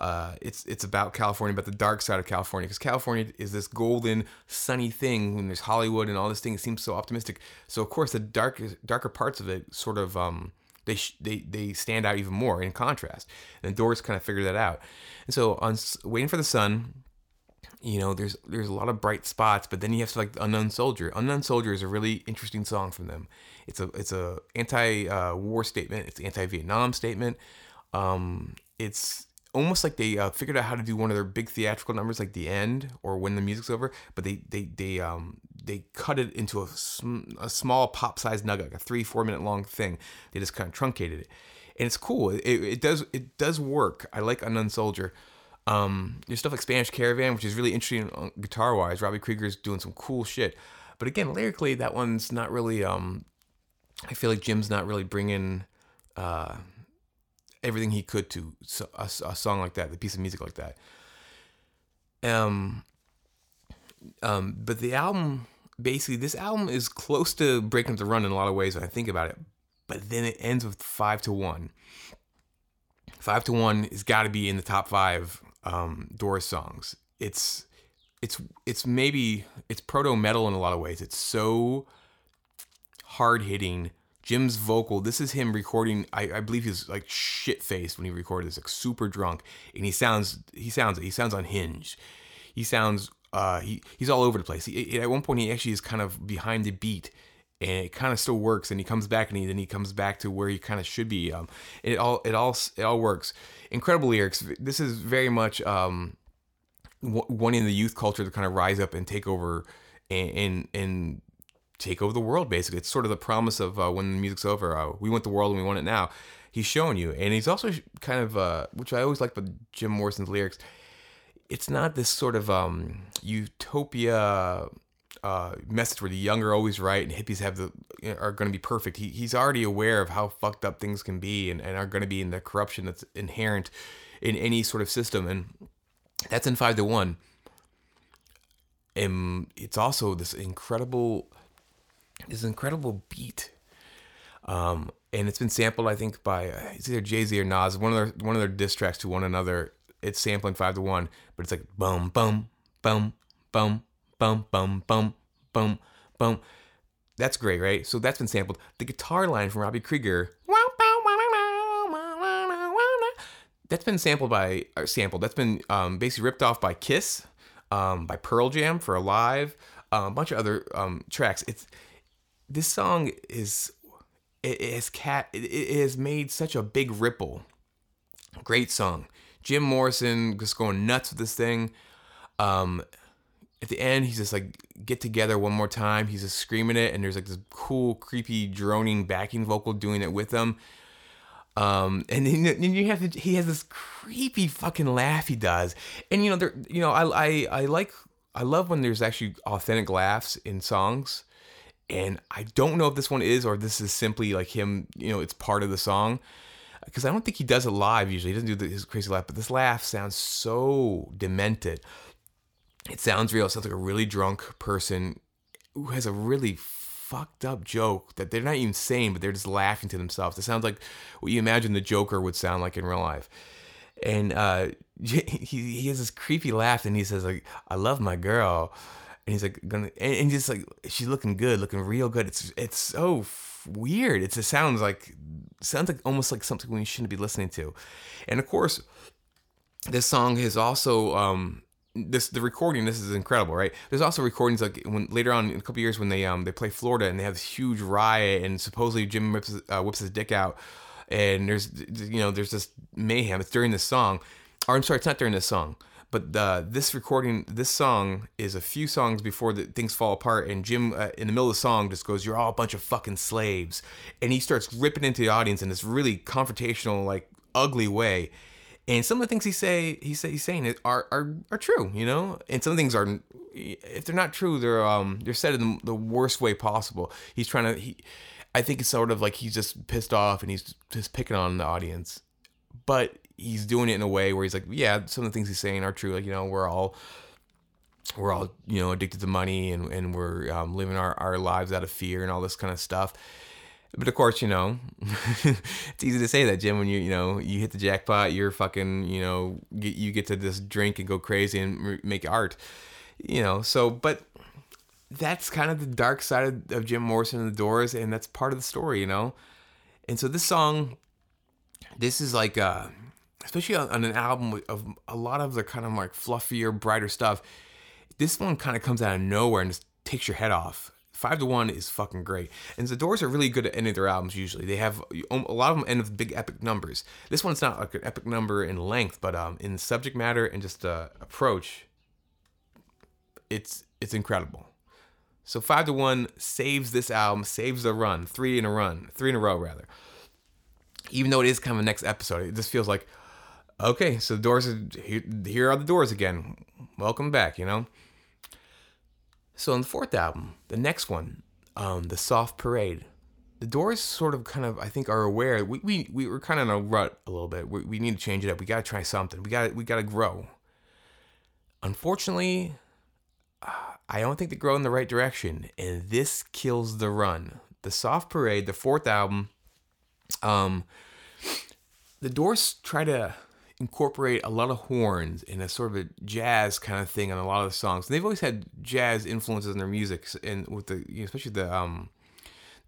Speaker 1: Uh, it's it's about California, about the dark side of California, because California is this golden, sunny thing. When there's Hollywood and all this thing, it seems so optimistic. So of course, the dark darker parts of it sort of um, they they they stand out even more in contrast. And Doors kind of figured that out. And so on Waiting for the Sun, you know, there's there's a lot of bright spots, but then you have to like Unknown Soldier. Unknown Soldier is a really interesting song from them. It's a it's a anti uh, war statement. It's anti Vietnam statement. Um, it's almost like they uh, figured out how to do one of their big theatrical numbers, like the end or when the music's over. But they they they um they cut it into a, sm- a small pop sized nugget, like a three four minute long thing. They just kind of truncated it, and it's cool. It, it does it does work. I like Unknown Soldier. Um, there's stuff like Spanish Caravan, which is really interesting uh, guitar wise. Robbie Krieger's doing some cool shit. But again, lyrically, that one's not really. Um, I feel like Jim's not really bringing uh, everything he could to a, a song like that, the piece of music like that. Um, um, but the album, basically, this album is close to breaking up the run in a lot of ways when I think about it. But then it ends with five to one. Five to one has got to be in the top five um, Doors songs. It's it's it's maybe it's proto metal in a lot of ways. It's so hard hitting. Jim's vocal. This is him recording. I, I believe he's like shit faced when he recorded this, like super drunk, and he sounds he sounds he sounds unhinged. He sounds uh he he's all over the place. He, at one point he actually is kind of behind the beat and it kind of still works and he comes back and he then he comes back to where he kind of should be um it all it all it all works incredible lyrics this is very much um wanting the youth culture to kind of rise up and take over and and, and take over the world basically it's sort of the promise of uh, when the music's over uh, we want the world and we want it now he's showing you and he's also kind of uh, which i always like about jim morrison's lyrics it's not this sort of um, utopia uh, message where the young are always right and hippies have the are going to be perfect. He, he's already aware of how fucked up things can be and, and are going to be in the corruption that's inherent in any sort of system. And that's in five to one. And it's also this incredible, this incredible beat. Um, and it's been sampled, I think, by uh, it's either Jay Z or Nas. One of their one of their diss tracks to one another. It's sampling five to one, but it's like boom, boom, boom, boom, bum bum bum bum bum. That's great, right? So that's been sampled. The guitar line from Robbie Krieger. That's been sampled by or sampled. That's been um, basically ripped off by Kiss, um, by Pearl Jam for Alive, um, a bunch of other um, tracks. It's this song is it, has cat it, it has made such a big ripple. Great song. Jim Morrison just going nuts with this thing. Um, at the end, he's just like get together one more time. He's just screaming it, and there's like this cool, creepy, droning backing vocal doing it with him. Um, and then, then you have to, he has this creepy fucking laugh he does, and you know, there, you know, I, I, I like, I love when there's actually authentic laughs in songs, and I don't know if this one is or this is simply like him, you know, it's part of the song, because I don't think he does it live usually. He doesn't do his crazy laugh, but this laugh sounds so demented it sounds real. It sounds like a really drunk person who has a really fucked up joke that they're not even saying, but they're just laughing to themselves. It sounds like what you imagine the Joker would sound like in real life. And uh, he he has this creepy laugh, and he says like, "I love my girl," and he's like, "Gonna," and, and just like she's looking good, looking real good. It's it's so weird. It's, it sounds like sounds like almost like something we shouldn't be listening to. And of course, this song is also um, this the recording this is incredible right there's also recordings like when later on in a couple years when they um they play florida and they have this huge riot and supposedly jim whips, uh, whips his dick out and there's you know there's this mayhem it's during this song or i'm sorry it's not during this song but uh, this recording this song is a few songs before the things fall apart and jim uh, in the middle of the song just goes you're all a bunch of fucking slaves and he starts ripping into the audience in this really confrontational like ugly way and some of the things he say he say he's saying are are are true, you know. And some things are, if they're not true, they're um they're said in the worst way possible. He's trying to he, I think it's sort of like he's just pissed off and he's just picking on the audience, but he's doing it in a way where he's like, yeah, some of the things he's saying are true. Like you know, we're all we're all you know addicted to money and and we're um, living our our lives out of fear and all this kind of stuff. But of course, you know, it's easy to say that, Jim. When you you know you hit the jackpot, you're fucking you know get, you get to just drink and go crazy and make art, you know. So, but that's kind of the dark side of, of Jim Morrison and the Doors, and that's part of the story, you know. And so this song, this is like, uh, especially on, an album of a lot of the kind of like fluffier, brighter stuff. This one kind of comes out of nowhere and just takes your head off. Five to One is fucking great, and the Doors are really good at ending their albums. Usually, they have um, a lot of them end with big epic numbers. This one's not like an epic number in length, but um, in subject matter and just uh, approach, it's it's incredible. So five to one saves this album, saves the run, three in a run, three in a row rather. Even though it is kind of the next episode, it just feels like, okay, so the doors are here, are the doors again. Welcome back, you know. So on the fourth album, the next one, um, the Soft Parade, the Doors sort of kind of I think are aware we we we were kind of in a rut a little bit. We, we need to change it up. We got to try something. We got we got to grow. Unfortunately, I don't think they grow in the right direction, and this kills the run. The Soft Parade, the fourth album, um, the Doors try to incorporate a lot of horns in a sort of a jazz kind of thing on a lot of the songs. And they've always had jazz influences in their music, and with the especially the um,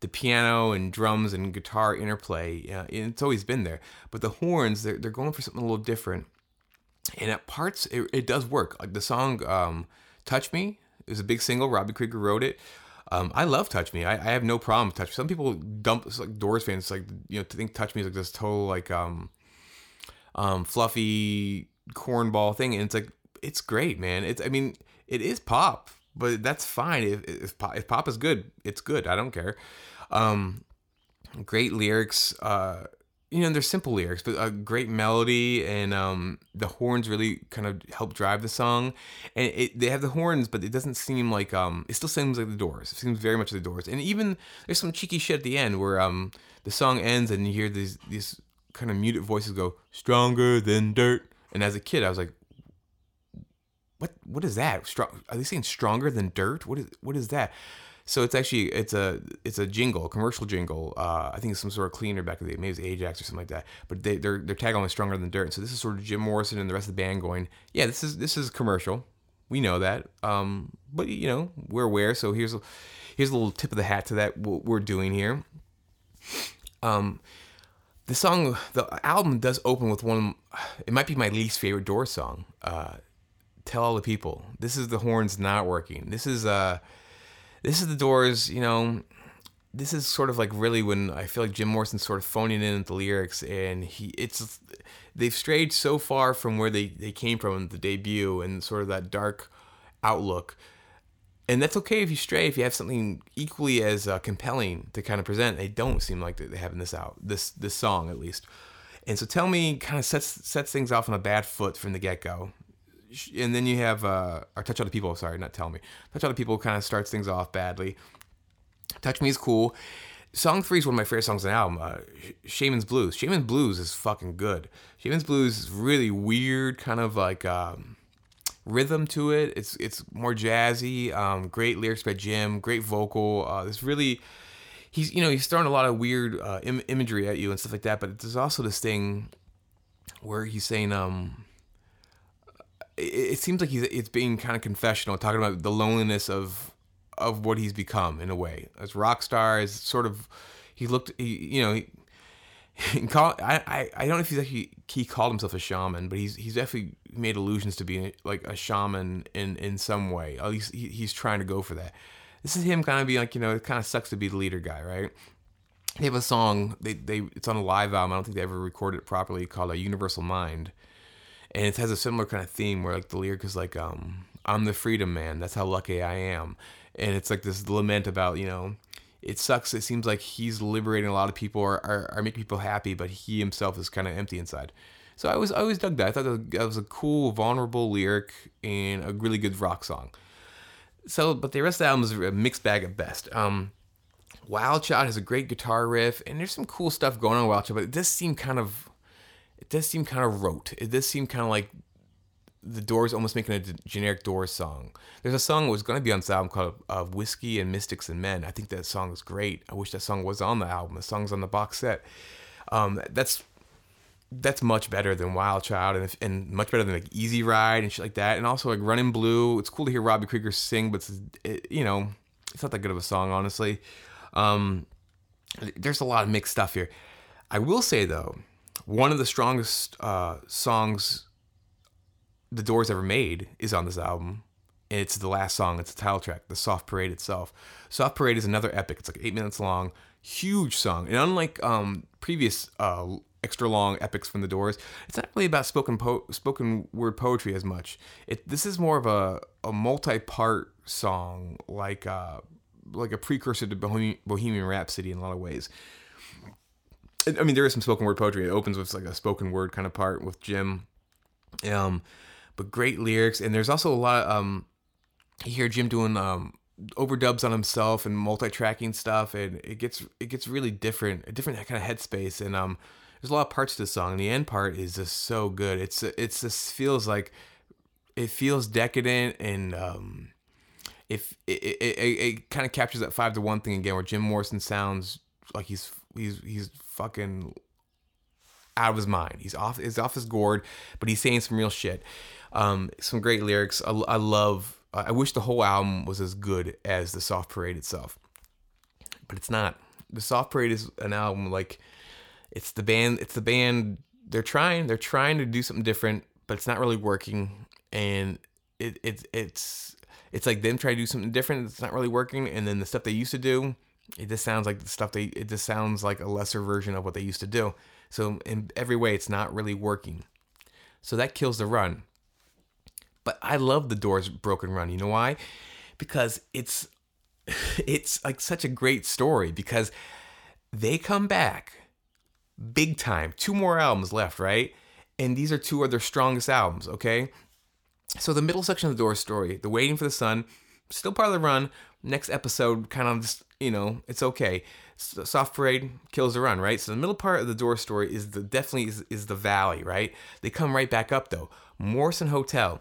Speaker 1: the piano and drums and guitar interplay. Uh, it's always been there, but the horns they're they're going for something a little different. And at parts, it, it does work. Like the song um, "Touch Me" was a big single. Robbie Krieger wrote it. Um, I love Touch Me. I, I have no problem with Touch Me. Some people dump like Doors fans like you know to think Touch Me is like this total like um um fluffy cornball thing, and it's like it's great, man. It's I mean it is pop, but that's fine. If if pop, if pop is good, it's good. I don't care. Um, great lyrics. Uh, you know, they're simple lyrics, but a great melody, and um, the horns really kind of help drive the song. And it, they have the horns, but it doesn't seem like um, it still seems like the Doors. It seems very much like the Doors. And even there's some cheeky shit at the end where um, the song ends and you hear these these kind of muted voices go stronger than dirt. And as a kid, I was like, what what is that? Strong? Are they saying stronger than dirt? What is what is that? So it's actually it's a it's a jingle, a commercial jingle. Uh, I think it's some sort of cleaner back in the day, maybe it's Ajax or something like that. But they their their tagline is stronger than dirt. So this is sort of Jim Morrison and the rest of the band going, yeah, this is this is commercial. We know that, um, but you know we're aware. So here's a, here's a little tip of the hat to that what we're doing here. Um, the song, the album does open with one. It might be my least favorite Doors song. Uh, Tell all the people. This is the horns not working. This is uh this is the Doors, you know. This is sort of like really when I feel like Jim Morrison's sort of phoning in the lyrics, and he it's they've strayed so far from where they they came from in the debut and sort of that dark outlook. And that's okay if you stray if you have something equally as uh, compelling to kind of present. They don't seem like they have in this out this this song at least. And so tell me kind of sets sets things off on a bad foot from the get go and then you have uh, or touch other people. Sorry, not tell me. Touch other people kind of starts things off badly. Touch me is cool. Song three is one of my favorite songs on the album. Uh, Shaman's Blues. Shaman's Blues is fucking good. Shaman's Blues is really weird, kind of like um, rhythm to it. It's it's more jazzy. Um, great lyrics by Jim. Great vocal. Uh, it's really he's you know he's throwing a lot of weird uh, Im- imagery at you and stuff like that. But there's also this thing where he's saying um it, it seems like he's it's being kind of confessional, talking about the loneliness of of what he's become in a way as rock star. As sort of he looked, he, you know. He, call, I, I, I don't know if he's actually he called himself a shaman, but he's he's definitely made allusions to being like a shaman in in some way. At least he, he's trying to go for that. This is him kind of being like you know it kind of sucks to be the leader guy, right? They have a song they they it's on a live album. I don't think they ever recorded it properly called "A Universal Mind," and it has a similar kind of theme where like the lyric is like um i'm the freedom man that's how lucky i am and it's like this lament about you know it sucks it seems like he's liberating a lot of people or, or, or making people happy but he himself is kind of empty inside so i was I always dug that i thought that was a cool vulnerable lyric and a really good rock song so but the rest of the album is a mixed bag at best um wild child has a great guitar riff and there's some cool stuff going on wild child but it does seem kind of it does seem kind of rote. It does seem kind of like the Doors almost making a generic Doors song. There's a song that was going to be on this album called uh, "Whiskey and Mystics and Men." I think that song is great. I wish that song was on the album. The song's on the box set. Um, that's that's much better than Wild Child and, and much better than like Easy Ride and shit like that. And also like Running Blue. It's cool to hear Robbie Krieger sing, but it's, it, you know, it's not that good of a song, honestly. Um, there's a lot of mixed stuff here. I will say though, one of the strongest uh, songs the Doors ever made is on this album. It's the last song. It's the title track, the Soft Parade itself. Soft Parade is another epic. It's like eight minutes long, huge song. And unlike um, previous uh, extra long epics from the Doors, it's not really about spoken po- spoken word poetry as much. It this is more of a, a multi part song, like uh, like a precursor to Bohemian, Bohemian Rhapsody in a lot of ways. I mean, there is some spoken word poetry. It opens with like a spoken word kind of part with Jim, um, but great lyrics. And there's also a lot. Of, um, you hear Jim doing um, overdubs on himself and multi-tracking stuff, and it gets it gets really different, a different kind of headspace. And um, there's a lot of parts to the song. And the end part is just so good. It's it's just feels like it feels decadent and um, if it, it, it, it kind of captures that five to one thing again, where Jim Morrison sounds like he's he's he's fucking out of his mind. He's off he's off his gourd, but he's saying some real shit. Um, some great lyrics. I, I love. I wish the whole album was as good as the Soft Parade itself, but it's not. The Soft Parade is an album like it's the band. It's the band. They're trying. They're trying to do something different, but it's not really working. And it, it it's it's like them trying to do something different. It's not really working. And then the stuff they used to do, it just sounds like the stuff they. It just sounds like a lesser version of what they used to do. So in every way, it's not really working. So that kills the run. But I love the Doors Broken Run. You know why? Because it's it's like such a great story because they come back big time. Two more albums left, right? And these are two of their strongest albums, okay? So the middle section of the Doors story, the Waiting for the Sun, still part of the run. Next episode, kind of just, you know, it's okay. Soft Parade kills the run, right? So the middle part of the Doors story is the definitely is, is the valley, right? They come right back up though. Morrison Hotel.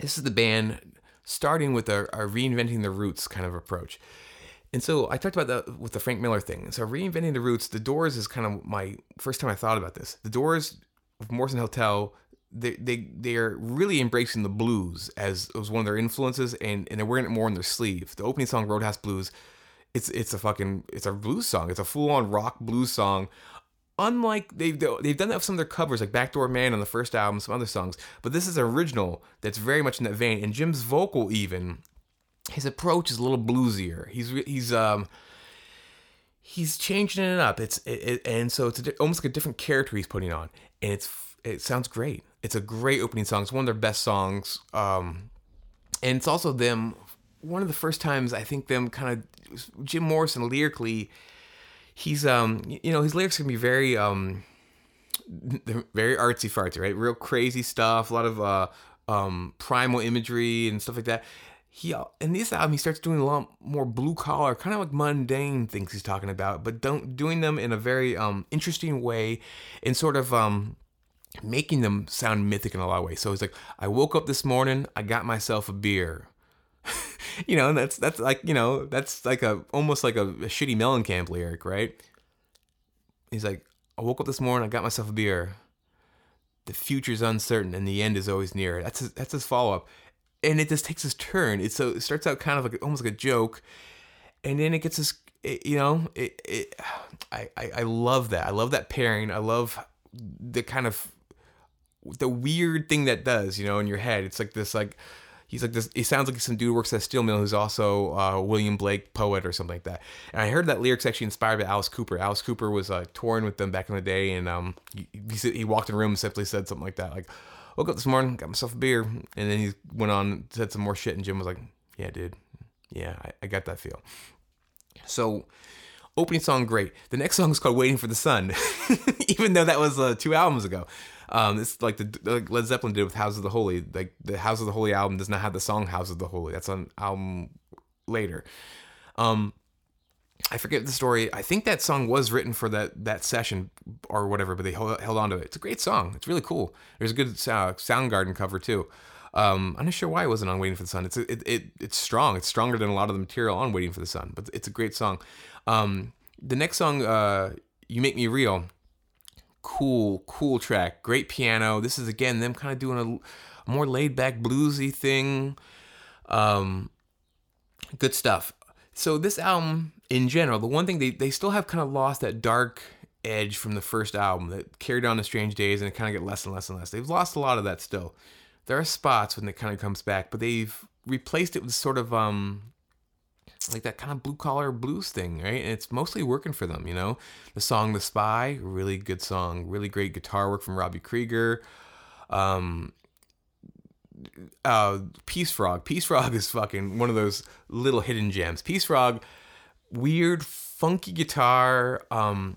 Speaker 1: This is the band starting with a, a reinventing the roots kind of approach. And so I talked about that with the Frank Miller thing. So reinventing the roots, the Doors is kind of my first time I thought about this. The Doors of Morrison Hotel, they they they are really embracing the blues as, as one of their influences, and and they're wearing it more on their sleeve. The opening song, Roadhouse Blues, it's it's a fucking it's a blues song. It's a full on rock blues song. Unlike they've they've done that with some of their covers, like Backdoor Man on the first album, some other songs, but this is original that's very much in that vein. And Jim's vocal even his approach is a little bluesier. He's he's um he's changing it up. It's it, it, and so it's a, almost like a different character he's putting on, and it's it sounds great. It's a great opening song. It's one of their best songs. Um, and it's also them one of the first times I think them kind of Jim Morrison lyrically. He's um you know his lyrics can be very um very artsy fartsy right real crazy stuff a lot of uh um primal imagery and stuff like that he in this album he starts doing a lot more blue collar kind of like mundane things he's talking about but don't doing them in a very um interesting way and sort of um making them sound mythic in a lot of ways. So he's like i woke up this morning i got myself a beer. You know that's that's like you know that's like a almost like a, a shitty mellencamp lyric right? He's like i woke up this morning i got myself a beer. The future's uncertain and the end is always near. That's his, that's his follow-up and it just takes this turn. It so it starts out kind of like almost like a joke, and then it gets this. It, you know, it, it I, I love that. I love that pairing. I love the kind of the weird thing that does. You know, in your head, it's like this like. He's like this. He sounds like some dude works at a steel mill who's also uh, William Blake poet or something like that. And I heard that lyrics actually inspired by Alice Cooper. Alice Cooper was uh, touring with them back in the day, and um, he, he walked in the room and simply said something like that, like, woke up this morning, got myself a beer, and then he went on said some more shit, and Jim was like, "Yeah, dude, yeah, I, I got that feel." So, opening song great. The next song is called "Waiting for the Sun," even though that was uh, two albums ago. Um, it's like the like Led Zeppelin did with "House of the Holy." Like the "House of the Holy" album does not have the song "House of the Holy." That's on album later. Um, I forget the story. I think that song was written for that that session or whatever, but they held, held on to it. It's a great song. It's really cool. There's a good uh, Soundgarden cover too. Um, I'm not sure why it wasn't on Waiting for the Sun. It's it, it it's strong. It's stronger than a lot of the material on Waiting for the Sun, but it's a great song. Um, the next song, uh, "You Make Me Real," cool, cool track. Great piano. This is again them kind of doing a, more laid back bluesy thing. Um, good stuff. So this album, in general, the one thing they they still have kind of lost that dark edge from the first album that carried on to Strange Days, and it kind of get less and less and less. They've lost a lot of that still. There are spots when it kind of comes back, but they've replaced it with sort of um like that kind of blue collar blues thing, right? And it's mostly working for them, you know. The song "The Spy," really good song, really great guitar work from Robbie Krieger. Um, uh, Peace Frog. Peace Frog is fucking one of those little hidden gems. Peace Frog, weird, funky guitar. Um,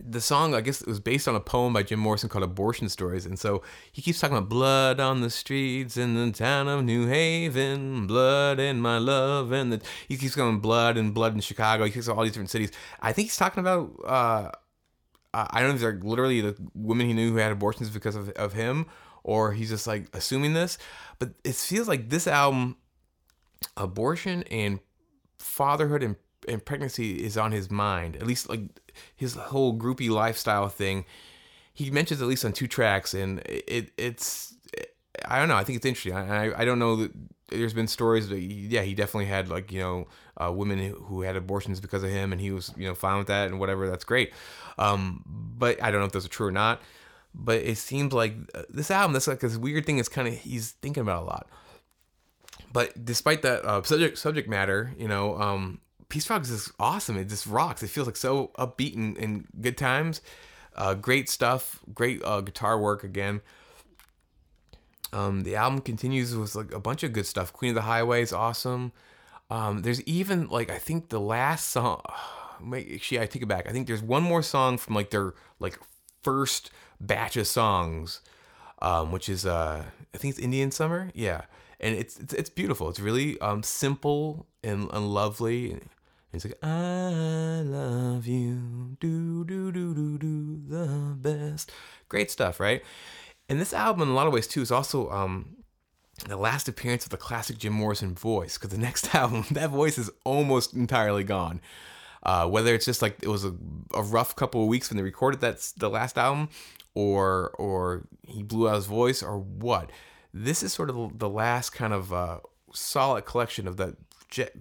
Speaker 1: the song, I guess, it was based on a poem by Jim Morrison called "Abortion Stories," and so he keeps talking about blood on the streets in the town of New Haven, blood in my love, and the, he keeps going blood and blood in Chicago. He keeps all these different cities. I think he's talking about. Uh, I don't know if they're literally the women he knew who had abortions because of, of him, or he's just like assuming this. But it feels like this album, abortion and fatherhood and, and pregnancy is on his mind. At least like his whole groupie lifestyle thing. He mentions at least on two tracks, and it it's I don't know. I think it's interesting. I I, don't know that there's been stories that yeah he definitely had like you know uh, women who had abortions because of him, and he was you know fine with that and whatever. That's great. Um, but I don't know if those are true or not. But it seems like uh, this album, that's like this weird thing. Is kind of he's thinking about a lot. But despite that uh, subject subject matter, you know, um, Peace Frogs is awesome. It just rocks. It feels like so upbeat and, and good times. Uh, great stuff. Great uh, guitar work again. Um, the album continues with like a bunch of good stuff. Queen of the Highway is awesome. Um, there's even like I think the last song. Actually, I take it back. I think there's one more song from like their like first batch of songs, um, which is uh, I think it's Indian Summer. Yeah, and it's it's, it's beautiful. It's really um, simple and, and lovely. He's like, I love you, do, do, do, do, do, the best. Great stuff, right? And this album, in a lot of ways, too, is also um, the last appearance of the classic Jim Morrison voice, because the next album, that voice is almost entirely gone. Uh, whether it's just like it was a, a rough couple of weeks when they recorded that the last album, or or he blew out his voice, or what. This is sort of the last kind of uh, solid collection of that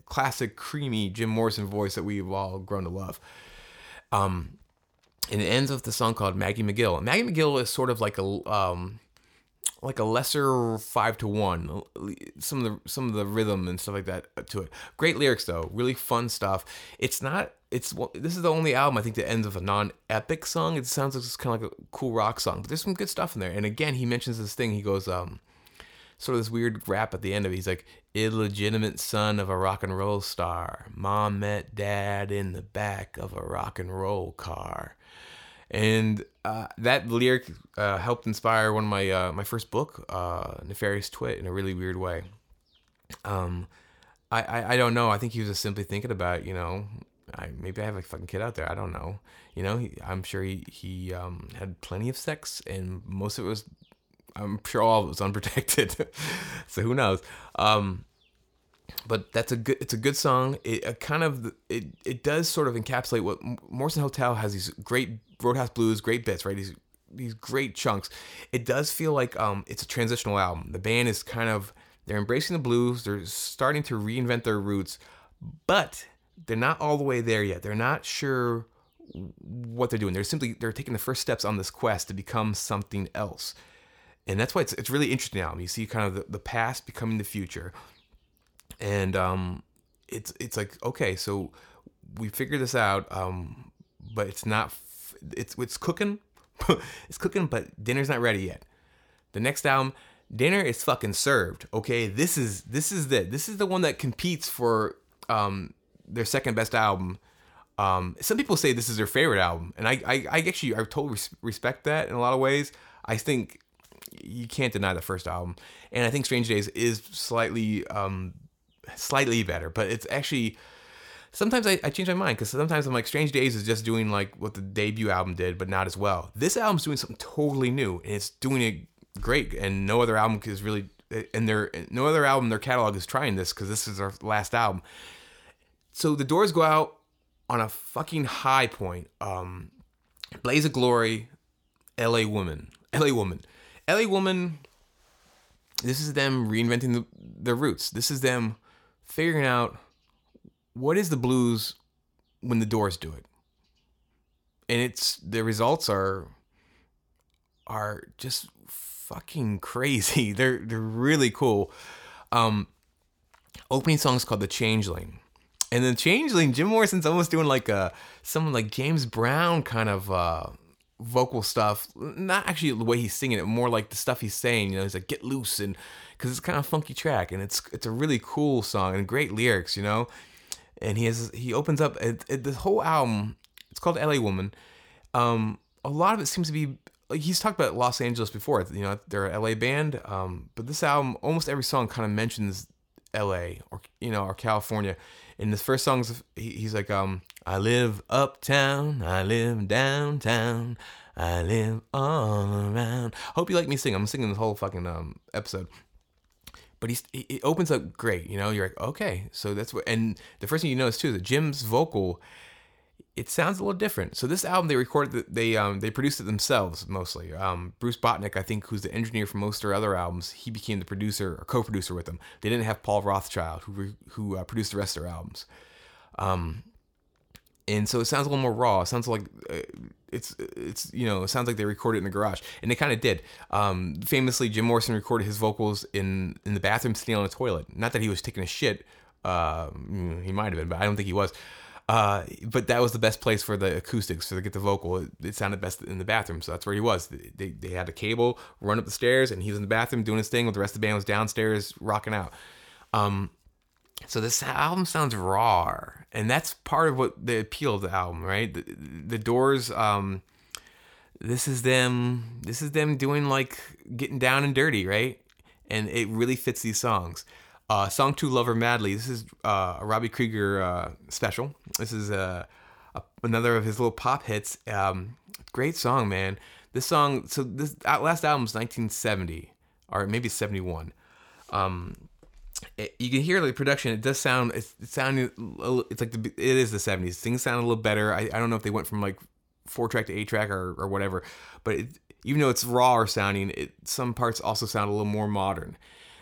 Speaker 1: classic creamy Jim Morrison voice that we've all grown to love. Um, and it ends with the song called Maggie McGill. Maggie McGill is sort of like a um, like a lesser five to one. Some of the some of the rhythm and stuff like that to it. Great lyrics though, really fun stuff. It's not. It's this is the only album I think that ends with a non-epic song. It sounds like it's kind of like a cool rock song, but there's some good stuff in there. And again, he mentions this thing. He goes, um, sort of this weird rap at the end of it. He's like, illegitimate son of a rock and roll star. Mom met dad in the back of a rock and roll car. And uh, that lyric uh, helped inspire one of my uh, my first book, uh, Nefarious Twit, in a really weird way. Um, I, I, I don't know. I think he was just simply thinking about you know, I, maybe I have a fucking kid out there. I don't know. You know, he, I'm sure he he um, had plenty of sex, and most of it was I'm sure all of it was unprotected. so who knows? Um, but that's a good. It's a good song. It uh, kind of it it does sort of encapsulate what Morrison Hotel has. These great Roadhouse Blues, great bits, right? These these great chunks. It does feel like um, it's a transitional album. The band is kind of they're embracing the blues. They're starting to reinvent their roots, but they're not all the way there yet. They're not sure what they're doing. They're simply they're taking the first steps on this quest to become something else and that's why it's it's really interesting album. You see kind of the, the past becoming the future, and um, it's it's like okay, so we figured this out, um, but it's not it's it's cooking, it's cooking, but dinner's not ready yet. The next album, dinner is fucking served. Okay, this is this is the this is the one that competes for um their second best album. Um, some people say this is their favorite album, and I I, I actually I totally respect that in a lot of ways. I think you can't deny the first album, and I think Strange Days is slightly um, slightly better, but it's actually sometimes I, I change my mind because sometimes I'm like, Strange Days is just doing like what the debut album did, but not as well. This album's doing something totally new, and it's doing it great. And no other album is really, and their no other album their catalog is trying this because this is their last album. So the Doors go out on a fucking high point. Um, Blaze of Glory, L.A. Woman, L.A. Woman, L.A. Woman. This is them reinventing the, their roots. This is them figuring out what is the blues when the Doors do it, and it's the results are are just fucking crazy. They're they're really cool. Um, opening song is called "The Changeling," and the Changeling, Jim Morrison's almost doing like a someone like James Brown kind of uh, vocal stuff. Not actually the way he's singing it, more like the stuff he's saying. You know, he's like "Get loose" and because it's kind of funky track, and it's it's a really cool song and great lyrics. You know, and he has he opens up it, it, the whole album. It's called "L.A. Woman." Um, a lot of it seems to be like he's talked about Los Angeles before. You know, they're a LA band, um, but this album, almost every song kind of mentions LA or you know or California. In this first song, he's like, um, "I live uptown, I live downtown, I live all around." Hope you like me sing. I'm singing this whole fucking um episode. But he's it opens up great, you know. You're like, okay, so that's what. And the first thing you notice too is that Jim's vocal it sounds a little different. So this album they recorded they um they produced it themselves mostly. Um, Bruce Botnick, I think, who's the engineer for most of their other albums, he became the producer or co-producer with them. They didn't have Paul Rothchild who who uh, produced the rest of their albums. Um, and so it sounds a little more raw. It sounds like uh, it's it's you know it sounds like they recorded it in the garage, and they kind of did. Um, famously, Jim Morrison recorded his vocals in in the bathroom sitting on the toilet. Not that he was taking a shit. Uh, he might have been, but I don't think he was. Uh, but that was the best place for the acoustics to get the vocal. It, it, sounded best in the bathroom, so that's where he was. They, they had a cable run up the stairs, and he was in the bathroom doing his thing, while the rest of the band was downstairs rocking out. Um, so this album sounds raw, and that's part of what the appeal of the album, right? The, the Doors. Um, this is them. This is them doing like getting down and dirty, right? And it really fits these songs. Uh, song to "Love Her Madly." This is uh, a Robbie Krieger uh, special. This is uh, a, another of his little pop hits. Um, great song, man. This song. So this last album is 1970, or maybe 71. Um, it, you can hear the production. It does sound. It's, it sounded. It's like the. It is the 70s. Things sound a little better. I, I don't know if they went from like four track to eight track or, or whatever, but it, even though it's raw or sounding, it some parts also sound a little more modern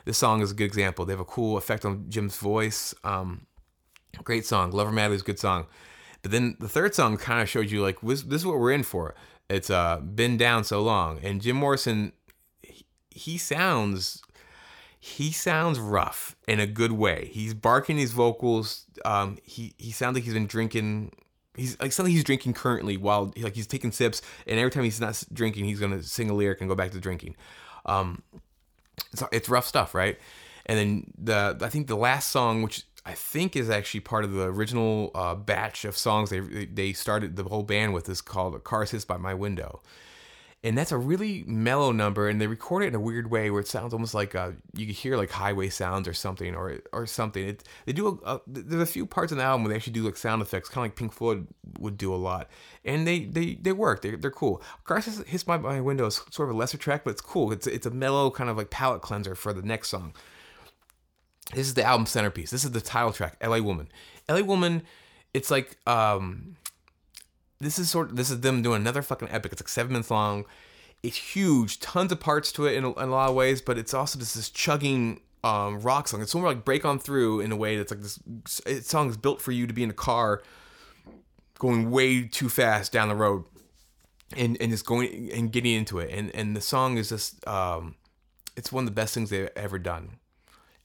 Speaker 1: this song is a good example. They have a cool effect on Jim's voice. Um, great song. Love Her Madly is a good song. But then the third song kind of showed you like this, this is what we're in for. It's uh been down so long, and Jim Morrison, he, he sounds he sounds rough in a good way. He's barking his vocals. Um, he he sounds like he's been drinking. He's like something he's drinking currently while like he's taking sips, and every time he's not drinking, he's gonna sing a lyric and go back to drinking. Um, it's, it's rough stuff, right? And then the I think the last song, which I think is actually part of the original uh, batch of songs they they started the whole band with, is called "Cars Hiss by My Window." And that's a really mellow number and they record it in a weird way where it sounds almost like uh, you can hear like highway sounds or something or or something. It, they do a, a, there's a few parts in the album where they actually do like sound effects kind of like pink floyd would do a lot. And they they they work. They're, they're cool. Cars hiss by my window is sort of a lesser track but it's cool. It's it's a mellow kind of like palate cleanser for the next song. This is the album centerpiece. This is the title track la woman. La woman it's like um this is sort of this is them doing another fucking epic. It's like seven minutes long. It's huge, tons of parts to it in a, in a lot of ways, but it's also just this chugging um, rock song. It's more like break on through in a way that's like this. It song is built for you to be in a car, going way too fast down the road, and and just going and getting into it. And and the song is just um, it's one of the best things they've ever done.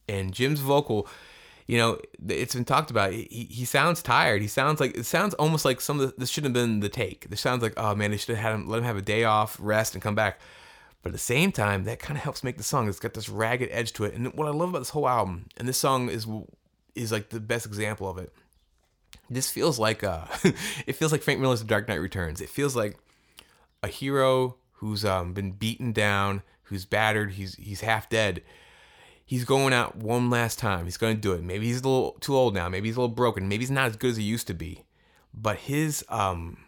Speaker 1: And Jim's vocal you know, it's been talked about. He, he sounds tired. He sounds like it sounds almost like some of the, this shouldn't have been the take. This sounds like oh man, they should have had him let him have a day off, rest, and come back. But at the same time, that kind of helps make the song. It's got this ragged edge to it. And what I love about this whole album, and this song is is like the best example of it. This feels like uh, it feels like Frank Miller's The Dark Knight Returns. It feels like a hero who's um, been beaten down, who's battered, he's he's half dead he's going out one last time. He's going to do it. Maybe he's a little too old now. Maybe he's a little broken. Maybe he's not as good as he used to be. But his um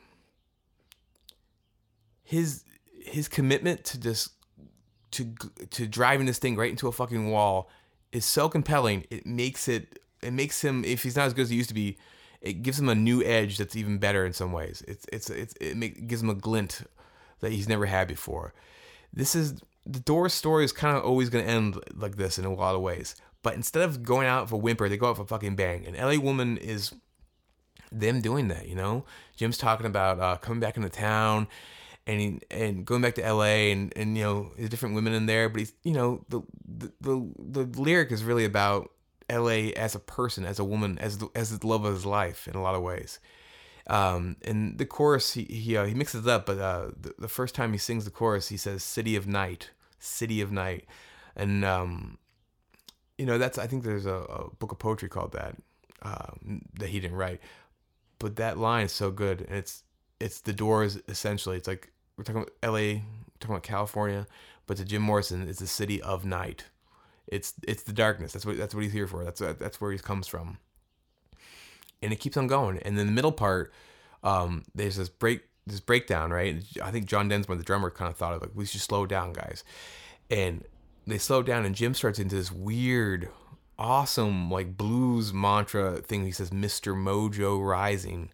Speaker 1: his his commitment to just to to driving this thing right into a fucking wall is so compelling. It makes it it makes him if he's not as good as he used to be, it gives him a new edge that's even better in some ways. It's it's it's it, make, it gives him a glint that he's never had before. This is the Doors story is kind of always going to end like this in a lot of ways. But instead of going out for whimper, they go out for fucking bang. And LA Woman is them doing that, you know? Jim's talking about uh, coming back into town and and going back to LA and, and you know, there's different women in there, but he's, you know, the, the, the, the lyric is really about LA as a person, as a woman, as the, as the love of his life in a lot of ways. Um, and the chorus, he he, uh, he mixes it up, but uh, the, the first time he sings the chorus, he says "City of Night," "City of Night," and um, you know that's I think there's a, a book of poetry called that um, that he didn't write, but that line is so good, and it's it's the Doors essentially. It's like we're talking about L.A., we're talking about California, but to Jim Morrison, it's the city of night. It's it's the darkness. That's what that's what he's here for. That's that's where he comes from and it keeps on going. And then the middle part, um, there's this break, this breakdown, right? I think John Densmore, the drummer, kind of thought of like, we should slow down, guys. And they slow down, and Jim starts into this weird, awesome, like blues mantra thing. He says, "Mr. Mojo Rising."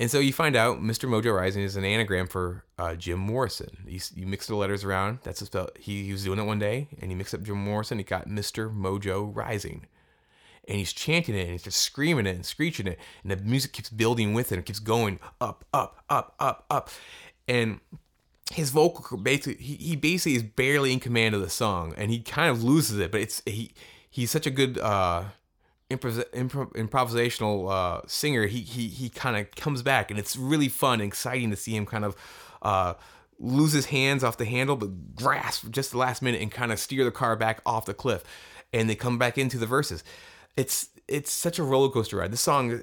Speaker 1: And so you find out Mr. Mojo Rising is an anagram for uh, Jim Morrison. You, you mix the letters around. That's a spell. He, he was doing it one day, and he mixed up Jim Morrison. He got Mr. Mojo Rising and he's chanting it and he's just screaming it and screeching it and the music keeps building with it and keeps going up up up up up. And his vocal basically he, he basically is barely in command of the song and he kind of loses it but it's he he's such a good uh improv, improv, improvisational uh singer he he he kind of comes back and it's really fun and exciting to see him kind of uh lose his hands off the handle but grasp just the last minute and kind of steer the car back off the cliff and they come back into the verses it's it's such a roller coaster ride. This song,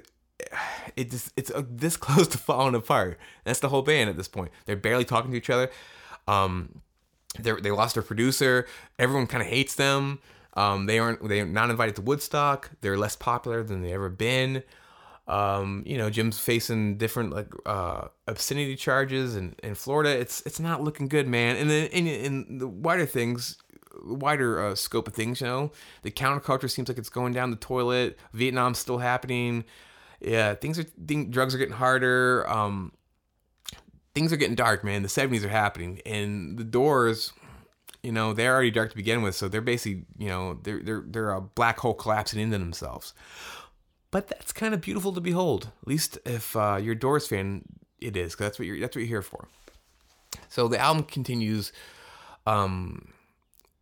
Speaker 1: it just, it's uh, this close to falling apart. That's the whole band at this point. They're barely talking to each other. Um, they they lost their producer. Everyone kind of hates them. Um, they aren't they're not invited to Woodstock. They're less popular than they ever been. Um, you know, Jim's facing different like uh, obscenity charges in, in Florida. It's it's not looking good, man. And then in, in the wider things, wider uh, scope of things. You know, the counterculture seems like it's going down the toilet. Vietnam's still happening. Yeah, things are things, drugs are getting harder. Um, things are getting dark, man. The '70s are happening, and the Doors, you know, they're already dark to begin with. So they're basically, you know, they're they're they're a black hole collapsing into themselves. But that's kind of beautiful to behold. At least if uh, you're a Doors fan, it is. Cause that's what you're that's what you're here for. So the album continues. Um,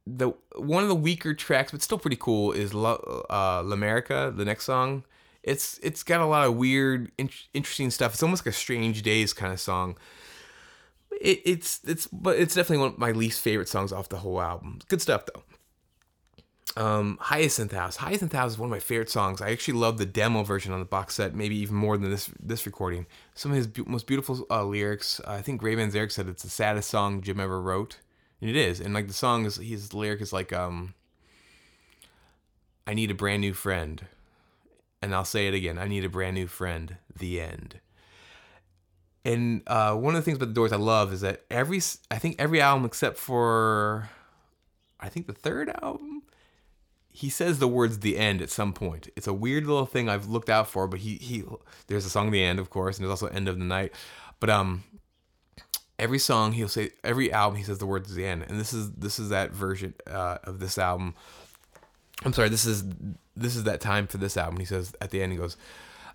Speaker 1: the one of the weaker tracks, but still pretty cool, is La, uh, L'America, the next song. It's it's got a lot of weird, in- interesting stuff. It's almost like a Strange Days kind of song. It, it's it's but it's definitely one of my least favorite songs off the whole album. Good stuff though. Um, Hyacinth House. Hyacinth House is one of my favorite songs. I actually love the demo version on the box set, maybe even more than this this recording. Some of his be- most beautiful uh, lyrics. Uh, I think Ray Manzarek said it's the saddest song Jim ever wrote. And it is. And like the song is his lyric is like um I need a brand new friend. And I'll say it again. I need a brand new friend. The end. And uh, one of the things about the Doors I love is that every I think every album except for I think the third album he says the words the end at some point. It's a weird little thing I've looked out for, but he he there's a song the end of course, and there's also end of the night. But um every song he'll say every album he says the words at the end. And this is this is that version uh, of this album. I'm sorry this is this is that time for this album. He says at the end he goes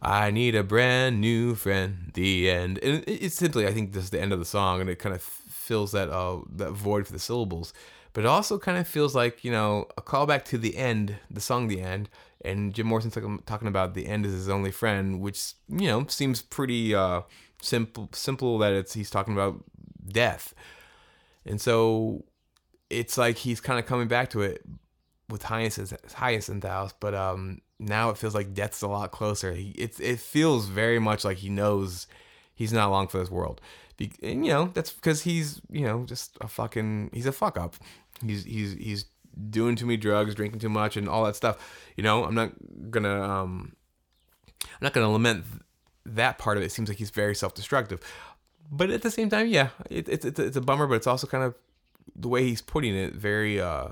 Speaker 1: i need a brand new friend the end. And it's simply i think this is the end of the song and it kind of fills that uh that void for the syllables. But it also kind of feels like you know a callback to the end the song the end. And jim morrison's talking about the end is his only friend which you know seems pretty uh simple simple that it's he's talking about death. And so it's like he's kind of coming back to it with hyacinth hyacinth house but um now it feels like death's a lot closer. He, it, it feels very much like he knows he's not long for this world. Be, and you know that's because he's you know just a fucking he's a fuck up. He's he's he's doing too many drugs, drinking too much, and all that stuff. You know, I'm not gonna um, I'm not gonna lament that part of it. It seems like he's very self-destructive, but at the same time, yeah, it, it's it's it's a bummer, but it's also kind of the way he's putting it. Very uh,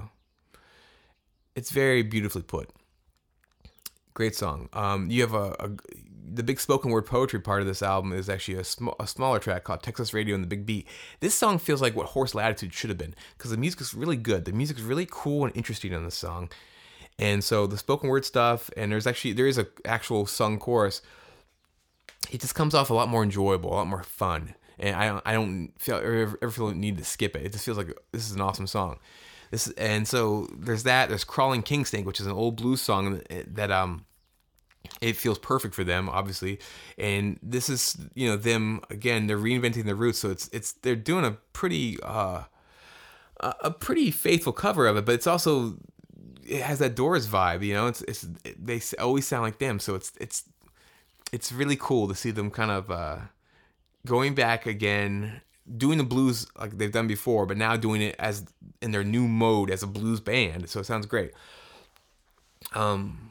Speaker 1: it's very beautifully put. Great song. Um, you have a, a the big spoken word poetry part of this album is actually a, sm- a smaller track called Texas Radio and the Big Beat. This song feels like what Horse Latitude should have been because the music is really good. The music is really cool and interesting on this song. And so the spoken word stuff, and there's actually there is a actual sung chorus. It just comes off a lot more enjoyable, a lot more fun, and I don't I don't feel ever, ever feel need to skip it. It just feels like this is an awesome song. This and so there's that. There's Crawling King Snake, which is an old blues song that um it feels perfect for them obviously and this is you know them again they're reinventing their roots so it's it's they're doing a pretty uh a pretty faithful cover of it but it's also it has that doors vibe you know it's it's they always sound like them so it's it's it's really cool to see them kind of uh going back again doing the blues like they've done before but now doing it as in their new mode as a blues band so it sounds great um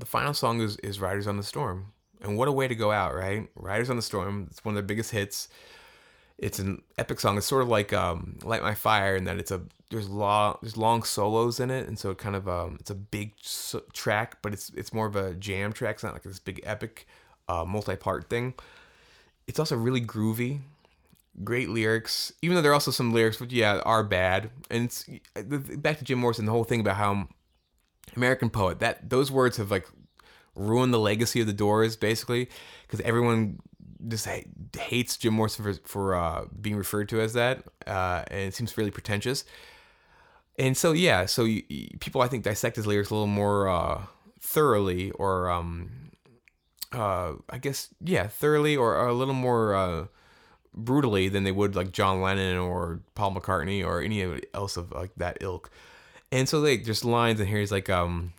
Speaker 1: the final song is, is Riders on the Storm. And what a way to go out, right? Riders on the Storm. It's one of their biggest hits. It's an epic song. It's sort of like um, Light My Fire in that it's a there's long there's long solos in it, and so it kind of um, it's a big so- track, but it's it's more of a jam track. It's not like this big epic uh, multi-part thing. It's also really groovy, great lyrics. Even though there are also some lyrics, which yeah are bad. And it's back to Jim Morrison, the whole thing about how American poet. That those words have like ruined the legacy of the Doors basically because everyone just hates Jim Morrison for, for uh, being referred to as that, uh, and it seems really pretentious. And so yeah, so you, you, people I think dissect his lyrics a little more uh, thoroughly, or um, uh, I guess yeah, thoroughly, or, a little more uh, brutally than they would like John Lennon or Paul McCartney or any else of like that ilk. And so like just lines in here. He's like um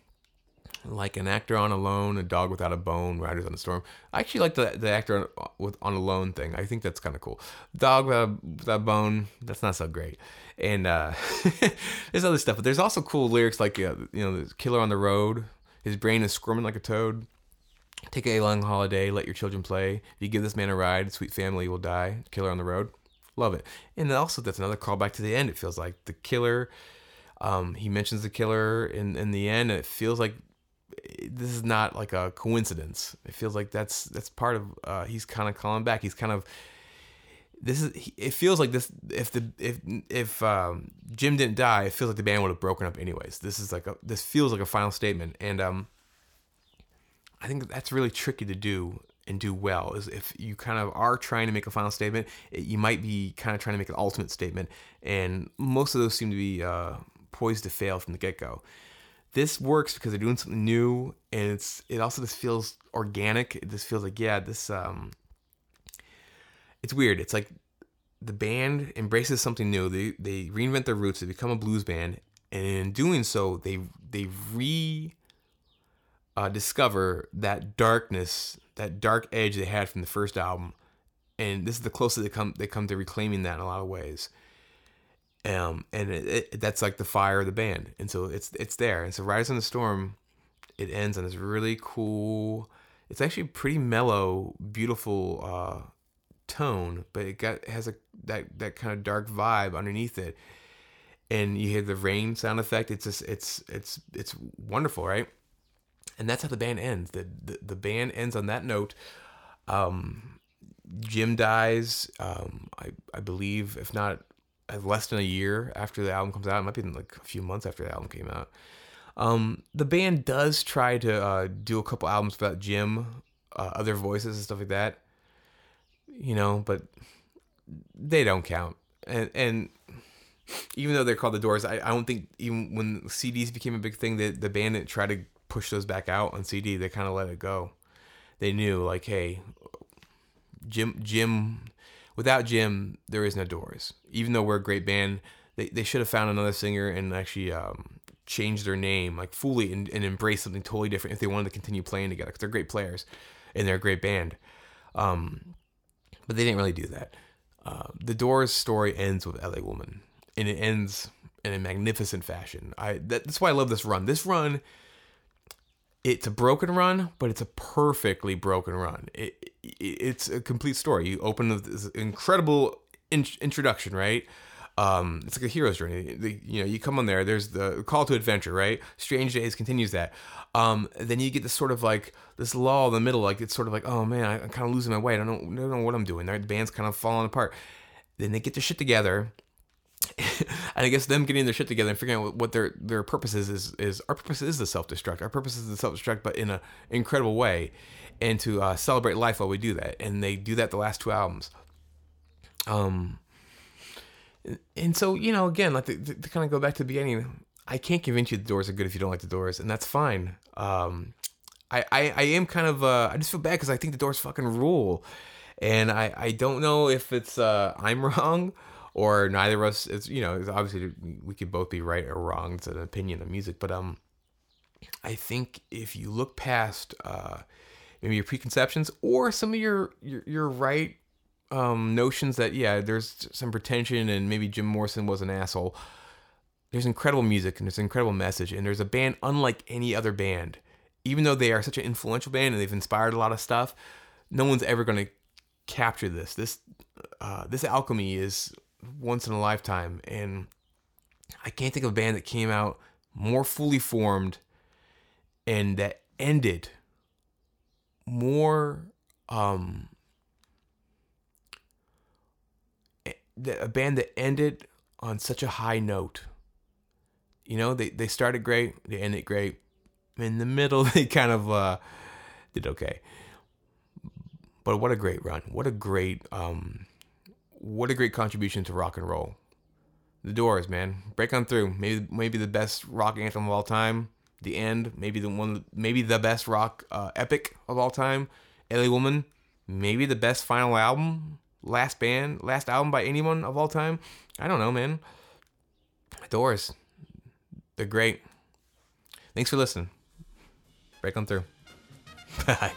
Speaker 1: like an actor on a loan, a dog without a bone, riders on a storm. I actually like the the actor on, with on a loan thing. I think that's kind of cool. Dog without, without bone, that's not so great. And uh, there's other stuff, but there's also cool lyrics like uh, you know, the killer on the road. His brain is squirming like a toad. Take a long holiday, let your children play. If you give this man a ride, sweet family will die. Killer on the road, love it. And also that's another callback to the end. It feels like the killer um, he mentions the killer in in the end, and it feels like this is not like a coincidence. It feels like that's that's part of uh, he's kind of calling back. He's kind of this is it feels like this if the if if um, Jim didn't die, it feels like the band would have broken up anyways. This is like a this feels like a final statement, and um, I think that's really tricky to do and do well. Is if you kind of are trying to make a final statement, it, you might be kind of trying to make an ultimate statement, and most of those seem to be uh, poised to fail from the get go. This works because they're doing something new, and it's it also just feels organic. It just feels like yeah, this um, it's weird. It's like the band embraces something new. They they reinvent their roots. They become a blues band, and in doing so, they they re uh, discover that darkness, that dark edge they had from the first album, and this is the closest they come they come to reclaiming that in a lot of ways. Um, and it, it, that's like the fire of the band, and so it's it's there. And so Riders on the Storm, it ends on this really cool. It's actually pretty mellow, beautiful uh, tone, but it got has a that that kind of dark vibe underneath it. And you hear the rain sound effect. It's just it's it's it's wonderful, right? And that's how the band ends. The the, the band ends on that note. Um, Jim dies. Um, I I believe, if not less than a year after the album comes out. It might be like a few months after the album came out. Um, the band does try to uh, do a couple albums without Jim, uh, other voices and stuff like that. You know, but they don't count. And and even though they're called the Doors, I, I don't think even when CDs became a big thing, that the band didn't try to push those back out on CD. They kind of let it go. They knew like, hey, Jim Jim without Jim, there is no Doors. Even though we're a great band, they, they should have found another singer and actually um, changed their name like fully and, and embrace something totally different if they wanted to continue playing together because they're great players and they're a great band. Um, but they didn't really do that. Uh, the Doors story ends with LA Woman, and it ends in a magnificent fashion. I that, that's why I love this run. This run, it's a broken run, but it's a perfectly broken run. It, it it's a complete story. You open with this incredible in, introduction, right? Um, it's like a hero's journey. The, you know, you come on there. There's the call to adventure, right? Strange Days continues that. Um, then you get this sort of like this lull in the middle, like it's sort of like, oh man, I, am kind of losing my way. I don't know, I don't know what I'm doing. The band's kind of falling apart. Then they get their shit together. and I guess them getting their shit together and figuring out what their their purpose is is, is our purpose is the self destruct. Our purpose is the self destruct, but in an incredible way, and to uh, celebrate life while we do that. And they do that the last two albums. Um, and so you know, again, like to, to kind of go back to the beginning, I can't convince you the doors are good if you don't like the doors, and that's fine. Um, I, I, I am kind of uh, I just feel bad because I think the doors fucking rule, and I, I don't know if it's uh, I'm wrong or neither of us. It's you know obviously we could both be right or wrong. It's an opinion of music, but um, I think if you look past uh, maybe your preconceptions or some of your your, your right um, notions that yeah, there's some pretension and maybe Jim Morrison was an asshole. There's incredible music and there's an incredible message and there's a band unlike any other band. Even though they are such an influential band and they've inspired a lot of stuff, no one's ever going to capture this. This uh, this alchemy is once in a lifetime, and I can't think of a band that came out more fully formed and that ended more um, a band that ended on such a high note. You know, they, they started great, they ended great. In the middle, they kind of uh, did okay. But what a great run! What a great, um, what a great contribution to rock and roll. The Doors, man, break on through. Maybe maybe the best rock anthem of all time. The End, maybe the one, maybe the best rock uh, epic of all time. LA Woman, maybe the best final album last band, last album by anyone of all time. I don't know, man. Doors, they're great. Thanks for listening. Break on through. Bye.